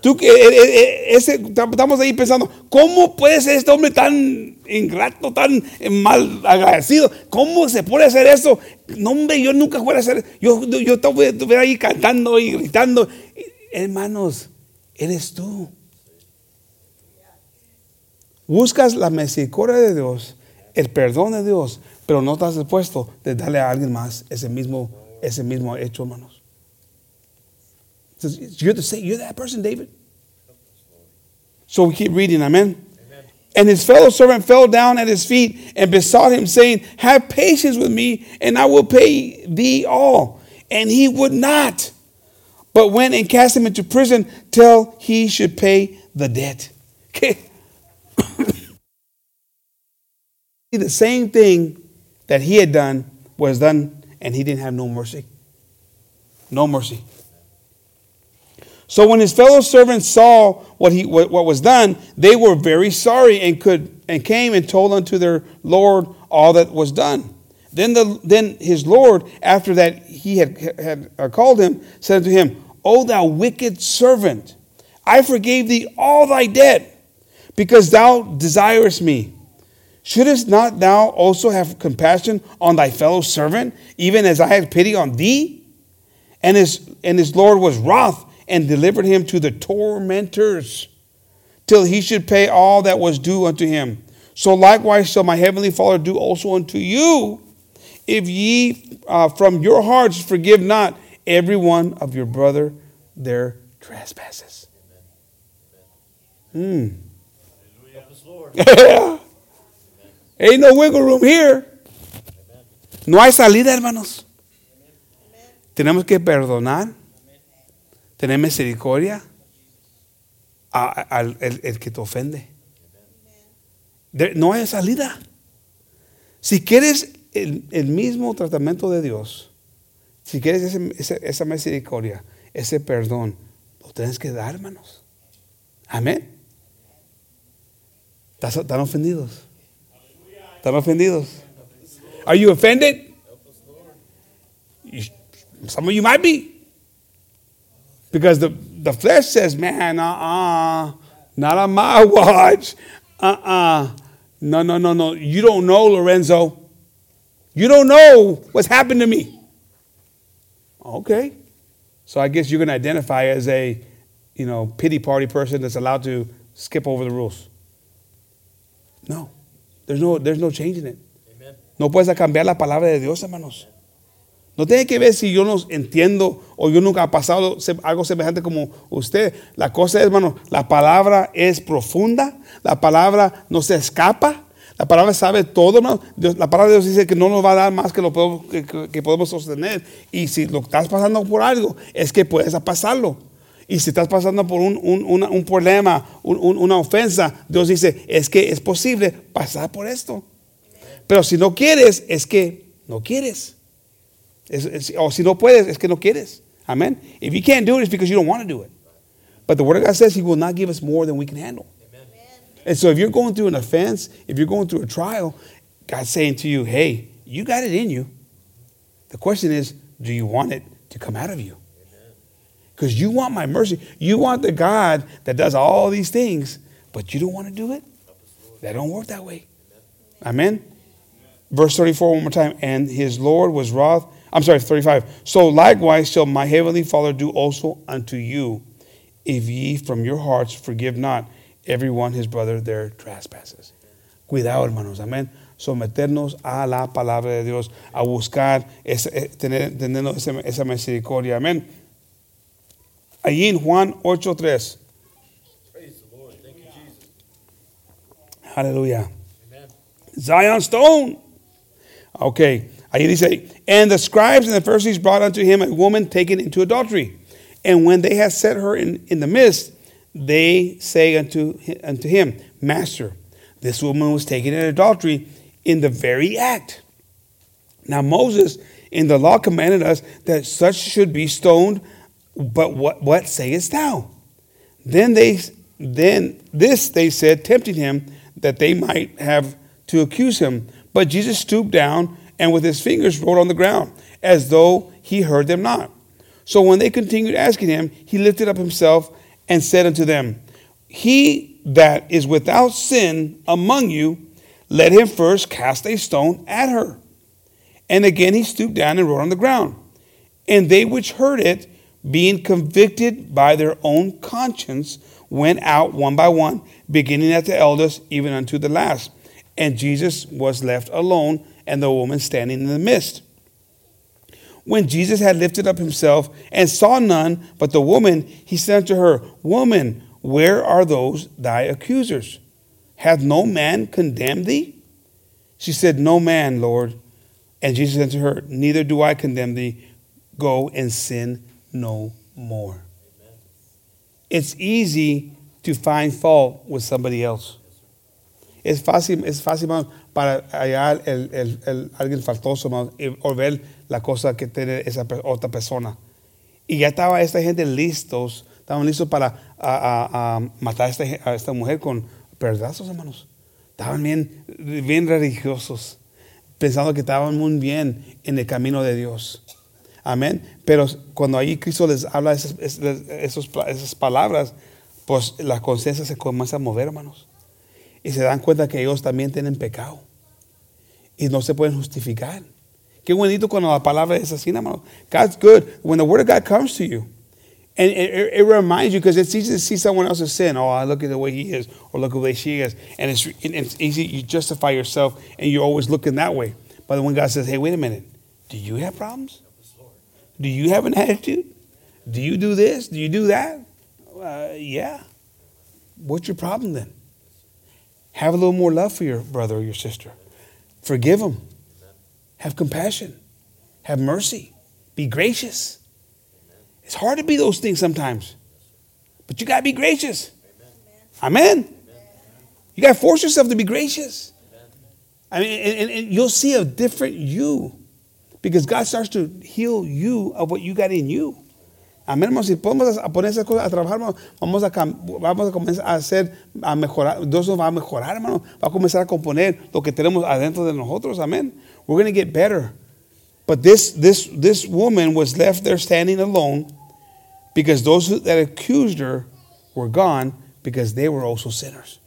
[SPEAKER 3] Tú, eh, eh, eh, ese, estamos ahí pensando, ¿cómo puede ser este hombre tan ingrato, tan mal agradecido? ¿Cómo se puede hacer eso? No, hombre, yo nunca fuera a hacer Yo, yo estuviera ahí cantando y gritando. Hermanos, eres tú. Buscas la misericordia de Dios el perdón de Dios, pero no estás dispuesto de darle a alguien más ese mismo, ese mismo hecho, hermanos. So you're, the same, you're that person, David. So we keep reading, amen. And his fellow servant fell down at his feet and besought him, saying, Have patience with me, and I will pay thee all. And he would not, but went and cast him into prison till he should pay the debt. Okay. The same thing that he had done was done, and he didn't have no mercy. No mercy. So when his fellow servants saw what, he, what, what was done, they were very sorry and, could, and came and told unto their Lord all that was done. Then, the, then his Lord, after that he had, had uh, called him, said to him, O thou wicked servant, I forgave thee all thy debt because thou desirest me. Shouldst not thou also have compassion on thy fellow servant, even as I had pity on thee? And his, and his Lord was wroth and delivered him to the tormentors till he should pay all that was due unto him. So likewise shall my heavenly Father do also unto you, if ye uh, from your hearts forgive not every one of your brother their trespasses. Hmm. Hallelujah. no wiggle room No hay salida, hermanos. Tenemos que perdonar, tener misericordia al el, que te ofende. No hay salida. Si quieres el, mismo tratamiento de Dios, si quieres esa misericordia, ese perdón, lo tienes que dar, hermanos. Amén. ¿Están ofendidos? ¿Están ofendidos? Are you offended? Some of you might be. Because the, the flesh says, man, uh uh not on my watch. uh uh. No, no, no, no. You don't know, Lorenzo. You don't know what's happened to me. Okay. So I guess you're going to identify as a, you know, pity party person that's allowed to skip over the rules. No. There's no, there's no it. No puedes cambiar la palabra de Dios, hermanos. No tiene que ver si yo no entiendo o yo nunca he pasado algo semejante como usted. La cosa es, hermano, la palabra es profunda, la palabra no se escapa, la palabra sabe todo, hermano. la palabra de Dios dice que no nos va a dar más que lo que podemos sostener. Y si lo estás pasando por algo, es que puedes pasarlo. y si estás pasando por un, un, una, un problema, un, un una ofensa, Dios dice, es que es posible pasar por esto. Pero si no quieres, es que no quieres. Es, es, o si no puedes, es que no quieres. Amen. If you can't do it, it's because you don't want to do it. But the Word of God says He will not give us more than we can handle. Amen. And so if you're going through an offense, if you're going through a trial, God's saying to you, hey, you got it in you. The question is, do you want it to come out of you? because you want my mercy. You want the God that does all these things, but you don't want to do it? That don't work that way. Amen. Verse 34, one more time. And his Lord was wroth. I'm sorry, 35. So likewise shall my heavenly Father do also unto you, if ye from your hearts forgive not everyone his brother their trespasses. Cuidado, hermanos. Amén. Someternos a la palabra de Dios, a buscar, eh, tener, tener esa misericordia. Amén. Allí en Juan 8.3. Aleluya. Zion Stone. Okay. Ahí dice, and the scribes and the Pharisees brought unto him a woman taken into adultery. And when they had set her in, in the midst, they say unto, unto him, Master, this woman was taken in adultery in the very act. Now Moses in the law commanded us that such should be stoned but what, what sayest thou? Then they then this they said, tempting him that they might have to accuse him. But Jesus stooped down and with his fingers wrote on the ground, as though he heard them not. So when they continued asking him, he lifted up himself and said unto them, He that is without sin among you, let him first cast a stone at her. And again he stooped down and wrote on the ground. And they which heard it being convicted by their own conscience, went out one by one, beginning at the eldest, even unto the last. And Jesus was left alone, and the woman standing in the midst. When Jesus had lifted up himself and saw none but the woman, he said unto her, Woman, where are those thy accusers? Hath no man condemned thee? She said, No man, Lord. And Jesus said to her, Neither do I condemn thee. Go and sin no more. It's easy to find fault with somebody else. Es fácil, es fácil para hallar el, el, el, alguien faltoso o ver la cosa que tiene esa otra persona. Y ya estaba esta gente listos, estaban listos para a, a, a matar a esta, esta mujer con pedazos, hermanos. Estaban bien, bien religiosos, pensando que estaban muy bien en el camino de Dios. Amén. Pero cuando ahí Cristo les habla esas, esas, esas palabras, pues la conciencia se comienza a mover, hermanos. Y se dan cuenta que ellos también tienen pecado. Y no se pueden justificar. Qué bonito cuando la palabra es así, hermano. God's good. When the word of God comes to you, and it, it, it reminds you, because it's easy to see someone else's sin. Oh, I look at the way he is, or look at the way she is. And it's, it's easy, you justify yourself, and you're always looking that way. But when God says, hey, wait a minute, do you have problems? Do you have an attitude? Do you do this? Do you do that? Uh, yeah. What's your problem then? Have a little more love for your brother or your sister. Forgive them. Have compassion. Have mercy. Be gracious. It's hard to be those things sometimes, but you got to be gracious. Amen. Amen. You got to force yourself to be gracious. I mean, and, and, and you'll see a different you because God starts to heal you of what you got in you. Amén, hermanos. Si podemos a poner esas cosas a trabajar, vamos a, vamos a comenzar a hacer, a mejorar. Dios nos va a mejorar, hermano. Va a comenzar a componer lo que tenemos adentro de nosotros. Amén. We're going to get better. But this, this, this woman was left there standing alone because those that accused her were gone because they were also sinners.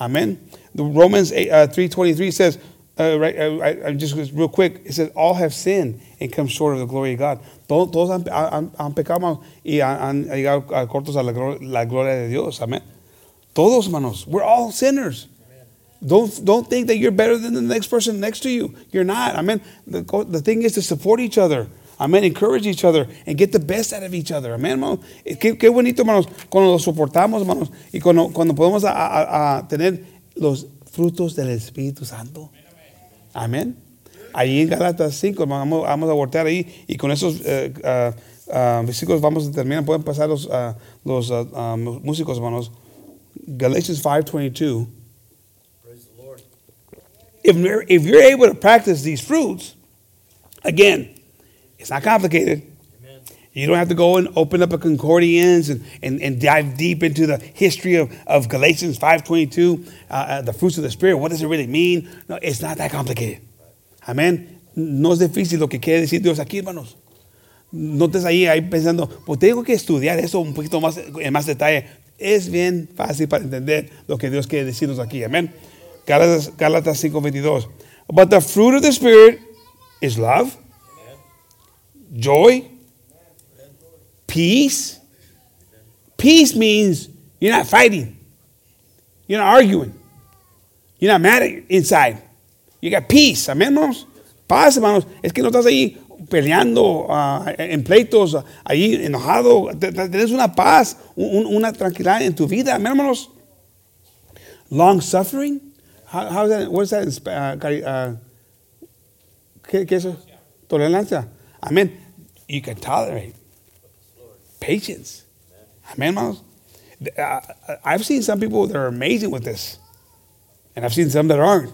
[SPEAKER 3] Amen. Amen. The Romans 8, uh, 3.23 says, uh, right, oh, I, I, just real quick, it says, all have sinned and come short of the glory of God. Todos, todos han, han, han, pecado y han, llegado a cortos a la, la gloria de Dios. Amén. Todos, manos. we're all sinners. Don't, don't think that you're better than the next person next to you. You're not. Amen. The, the thing is to support each other. Amén. Encourage each other and get the best out of each other. Amén, hermano. Eh, qué, qué bonito, hermanos, cuando lo soportamos, hermanos, y cuando, cuando podemos a, a, a tener los frutos del Espíritu Santo. Amén. Ahí en Galatas 5, vamos, vamos a voltear ahí y con esos eh, uh, uh, versículos vamos a terminar. Pueden pasar los, uh, los músicos, hermanos. Galatians 5:22. If if you're able to practice these fruits, again, it's not complicated. You don't have to go and open up a concordance and, and, and dive deep into the history of, of Galatians 5.22, uh, uh, the fruits of the Spirit. What does it really mean? No, it's not that complicated. Amén. No es difícil lo que quiere decir Dios aquí, hermanos. No estés ahí, ahí pensando, pues tengo que estudiar eso un poquito más en más detalle. Es bien fácil para entender lo que Dios quiere decirnos aquí. Amén. Gálatas, Gálatas 5.22. But the fruit of the Spirit is love, joy, peace. Peace means you're not fighting, you're not arguing, you're not mad inside. You got peace, amén, hermanos. Paz, hermanos. Es que no estás ahí peleando uh, en pleitos, uh, ahí enojado. Tienes una paz, un, una tranquilidad en tu vida, amén, hermanos. Long suffering. How, how is that, what is that in, uh, ¿Qué, ¿Qué, es eso? Tolerancia. Amén. You can tolerate. Patience. Amen, uh, uh, I've seen some people that are amazing with this, and I've seen some that aren't.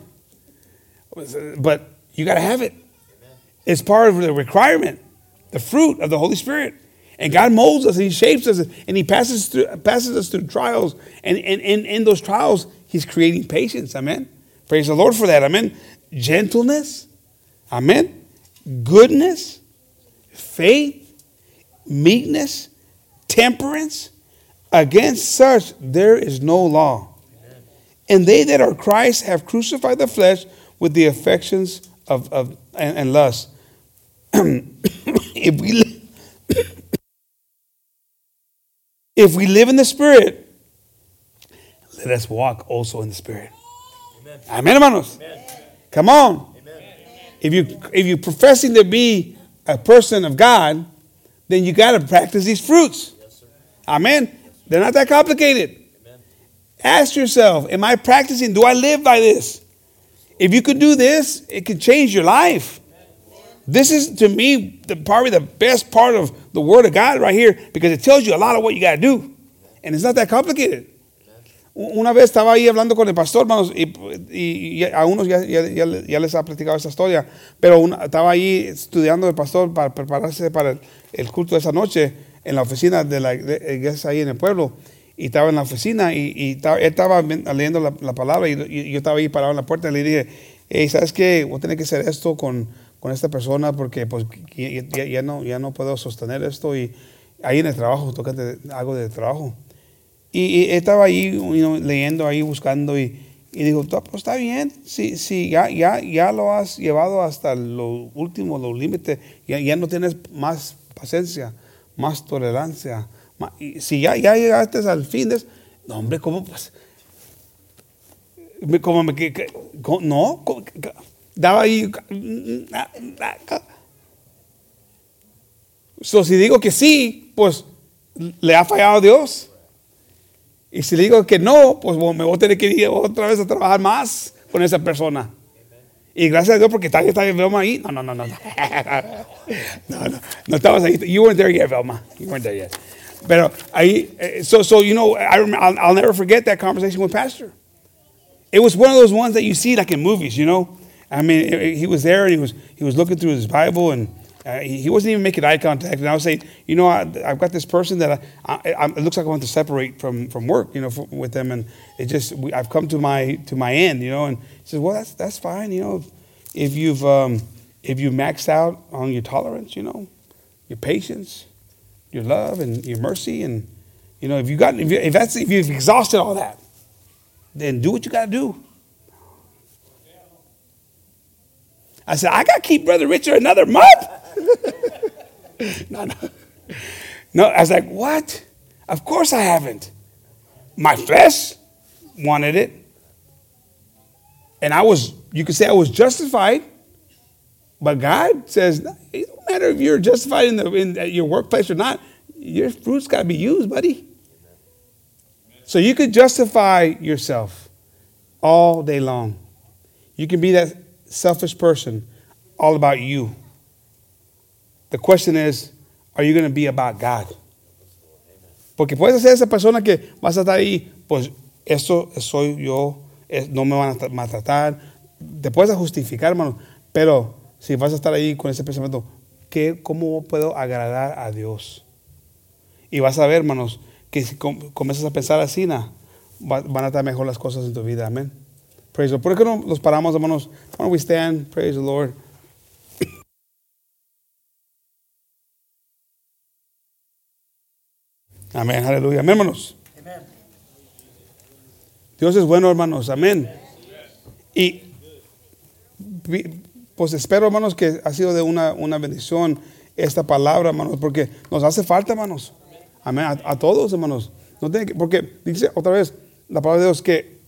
[SPEAKER 3] But you got to have it. It's part of the requirement, the fruit of the Holy Spirit. And God molds us and He shapes us and He passes through, passes us through trials. And, and, and in those trials, He's creating patience. Amen. Praise the Lord for that. Amen. Gentleness. Amen. Goodness. Faith. Meekness temperance, against such there is no law. And they that are Christ have crucified the flesh with the affections of, of and, and lust. if we li- if we live in the spirit, let us walk also in the spirit. Amen, Amen hermanos. Amen. Come on. Amen. If you if you're professing to be a person of God, then you got to practice these fruits. Amen. They're not that complicated. Amen. Ask yourself, am I practicing? Do I live by this? If you could do this, it could change your life. Amen. This is, to me, the, probably the best part of the Word of God right here because it tells you a lot of what you got to do. And it's not that complicated. Una vez estaba ahí hablando con el pastor, hermanos, y unos ya, ya, ya, les ha platicado esa historia, pero una, estaba ahí estudiando el pastor para prepararse para el, el culto de esa noche en la oficina de la eh, iglesia ahí en el pueblo y estaba en la oficina y, estaba, él estaba leyendo la, palabra y, yo estaba ahí parado en la puerta y le dije, ¿sabes qué? Voy a tener que hacer esto con, con esta persona porque pues ya, no, ya no puedo sostener esto y ahí en el trabajo, toquete algo de trabajo. Y, y estaba ahí leyendo, ahí buscando y, y digo, pues, está bien, si, sí ya, ya, ya lo has llevado hasta lo último, los límites, ya no tienes más paciencia más tolerancia. y si ya, llegaste al fin, de, no, hombre, ¿cómo pues? Como me, no, daba ahí. Mm, ah, mm, ah, so, si digo que sí, pues le ha fallado a Dios. Y si digo que no, pues me voy a tener que ir otra vez a trabajar más con esa persona. Y gracias a Dios porque está, en Velma ahí. No, no, no, no. No, no, no, no estabas ahí. You weren't there yet, Velma. You weren't there yet. Pero ahí, eh, so, so you know, I remember, I'll, I'll, never forget that conversation with Pastor. It was one of those ones that you see like in movies, you know. I mean, eh, he was there and he was, he was looking through his Bible and uh, he, wasn't even making eye contact. And I was saying, you know, I, have got this person that I, I, I, it looks like I want to separate from, from work, you know, for, with them. And it just, we, I've come to my, to my end, you know. And he says, well, that's, that's fine, you know, if you've, um, if you maxed out on your tolerance, you know, your patience, your love and your mercy. And, you know, if you got, if, you, if that's, if you've exhausted all that, then do what you got to do. I said, I got to keep Brother Richard another month. no, no. No, I was like, what? Of course I haven't. My flesh wanted it. And I was, you could say I was justified, but God says, it don't matter if you're justified in, the, in your workplace or not, your fruit's got to be used, buddy. So you could justify yourself all day long. You can be that selfish person, all about you. The question is, are you going to be about God? Porque puedes ser esa persona que vas a estar ahí, pues esto soy yo, eh, no me van a maltratar. Te puedes justificar, hermano, pero si vas a estar ahí con ese pensamiento, ¿qué, ¿cómo puedo agradar a Dios? Y vas a ver, hermanos, que si comienzas a pensar así, van a estar mejor las cosas en tu vida. Amén. Praise the Lord. ¿Por qué no nos paramos, hermanos? we Praise the Lord. Amén, aleluya. Amén, hermanos. Dios es bueno, hermanos. Amén. Y pues espero, hermanos, que ha sido de una, bendición esta palabra, hermanos, porque nos hace falta, hermanos. Amén. A, todos, hermanos. No porque dice otra vez la palabra de Dios que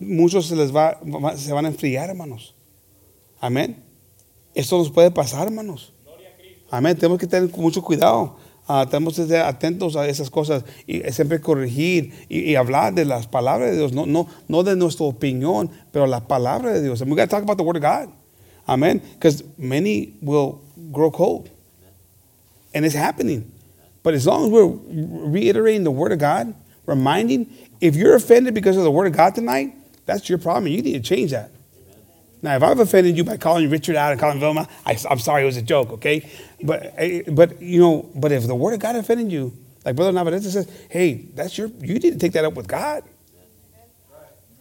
[SPEAKER 3] muchos se les va, se van a enfriar, hermanos. Amén. Esto nos puede pasar, hermanos. Amén. Tenemos que tener mucho cuidado. Uh, tenemos que ser atentos a esas cosas y siempre corregir y, y, hablar de las palabras de Dios, no, no, no de nuestra opinión, pero la palabra de Dios. And we got to talk about the Word of God. Amen. Because many will grow cold. And it's happening. But as long as we're reiterating the Word of God, reminding, if you're offended because of the Word of God tonight, that's your problem. You need to change that. Now, if I've offended you by calling Richard out and calling Vilma, I, am sorry, it was a joke, okay? But, eh, but, you know, but if the Word of God offended you, like Brother Navarrete says, hey, that's your, you need to take that up with God.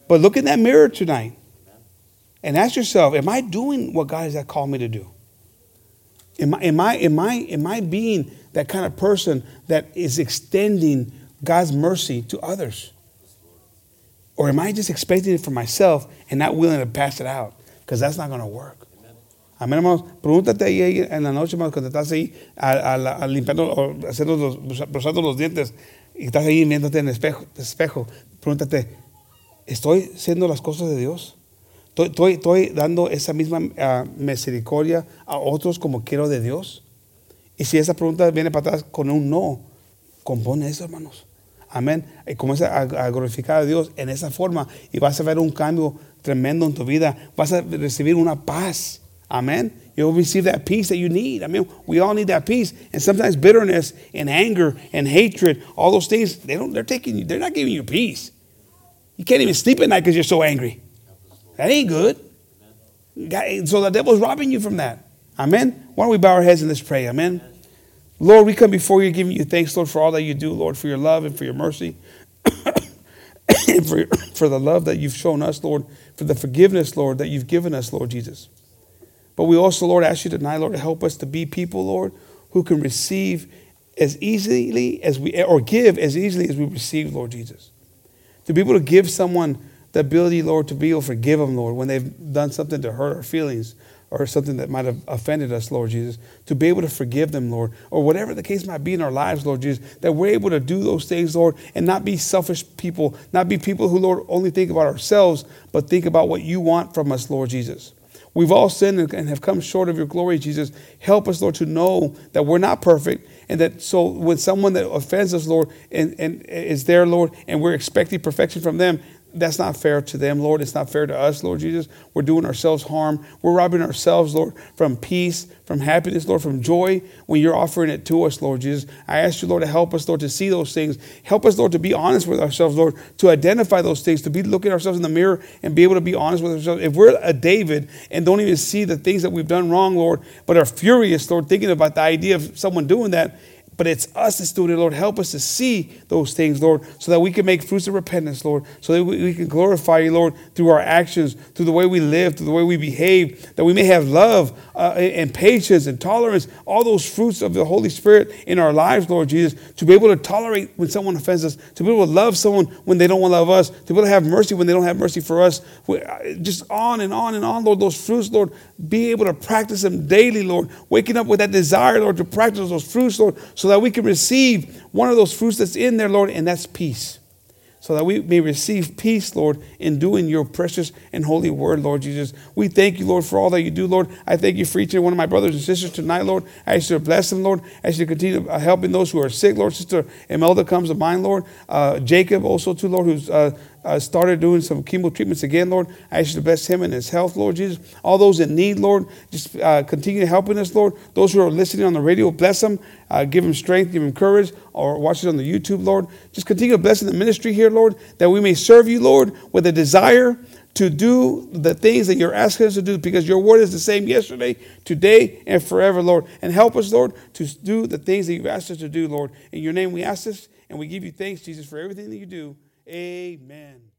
[SPEAKER 3] But look in that mirror tonight and ask yourself, am I doing what God has called me to do? Am I, am I, am I, am I being that kind of person that is extending God's mercy to others? Or am I just expecting it for myself and not willing to pass it out? Porque eso no va a funcionar. Amén, hermanos. Pregúntate ahí, en la noche, cuando estás ahí al limpiando o haciendo los, brosando los dientes y estás ahí viéndote en el espejo, Pregúntate, ¿estoy haciendo las cosas de Dios? ¿Estoy, dando esa misma ah, misericordia a otros como quiero de Dios? Y si esa pregunta viene para atrás con un no, compone eso, hermanos. Amén. Y comienza a glorificar a Dios en esa forma y vas a ver un cambio tremendo en tu vida. Vas a recibir una paz. Amen. You'll receive that peace that you need. I mean, we all need that peace. And sometimes bitterness and anger and hatred, all those things, they don't, they're taking you, they're not giving you peace. You can't even sleep at night because you're so angry. That ain't good. so the devil's robbing you from that. Amen. Why don't we bow our heads and let's pray? Amen. Lord, we come before you giving you thanks, Lord, for all that you do, Lord, for your love and for your mercy. for, for the love that you've shown us, Lord, for the forgiveness, Lord, that you've given us, Lord Jesus. But we also, Lord, ask you tonight, Lord, to help us to be people, Lord, who can receive as easily as we, or give as easily as we receive, Lord Jesus. To be able to give someone the ability, Lord, to be able to forgive them, Lord, when they've done something to hurt our feelings, or something that might have offended us, Lord Jesus, to be able to forgive them, Lord, or whatever the case might be in our lives, Lord Jesus, that we're able to do those things, Lord, and not be selfish people, not be people who, Lord, only think about ourselves, but think about what you want from us, Lord Jesus. We've all sinned and have come short of your glory, Jesus. Help us, Lord, to know that we're not perfect and that so when someone that offends us, Lord, and, and is there, Lord, and we're expecting perfection from them, that's not fair to them, Lord. It's not fair to us, Lord Jesus. We're doing ourselves harm. We're robbing ourselves, Lord, from peace, from happiness, Lord, from joy when you're offering it to us, Lord Jesus. I ask you, Lord, to help us, Lord, to see those things. Help us, Lord, to be honest with ourselves, Lord, to identify those things, to be looking ourselves in the mirror and be able to be honest with ourselves. If we're a David and don't even see the things that we've done wrong, Lord, but are furious, Lord, thinking about the idea of someone doing that, but it's us that's doing it, Lord. Help us to see those things, Lord, so that we can make fruits of repentance, Lord, so that we can glorify you, Lord, through our actions, through the way we live, through the way we behave, that we may have love uh, and patience and tolerance, all those fruits of the Holy Spirit in our lives, Lord Jesus, to be able to tolerate when someone offends us, to be able to love someone when they don't want to love us, to be able to have mercy when they don't have mercy for us. Uh, just on and on and on, Lord, those fruits, Lord, be able to practice them daily, Lord. Waking up with that desire, Lord, to practice those fruits, Lord, so that we can receive one of those fruits that's in there, Lord, and that's peace. So that we may receive peace, Lord, in doing your precious and holy word, Lord Jesus. We thank you, Lord, for all that you do, Lord. I thank you for each and one of my brothers and sisters tonight, Lord. I ask you to bless them, Lord. I ask you to continue uh, helping those who are sick, Lord. Sister Imelda comes to mind, Lord. Uh, Jacob also, too, Lord, who's uh, uh, started doing some chemo treatments again, Lord. I ask you to bless him and his health, Lord Jesus. All those in need, Lord, just uh, continue helping us, Lord. Those who are listening on the radio, bless them. Uh, give them strength, give them courage, or watch it on the YouTube, Lord. Just continue blessing the ministry here, Lord, that we may serve you, Lord, with a desire to do the things that you're asking us to do because your word is the same yesterday, today, and forever, Lord. And help us, Lord, to do the things that you've asked us to do, Lord. In your name we ask this and we give you thanks, Jesus, for everything that you do. Amen.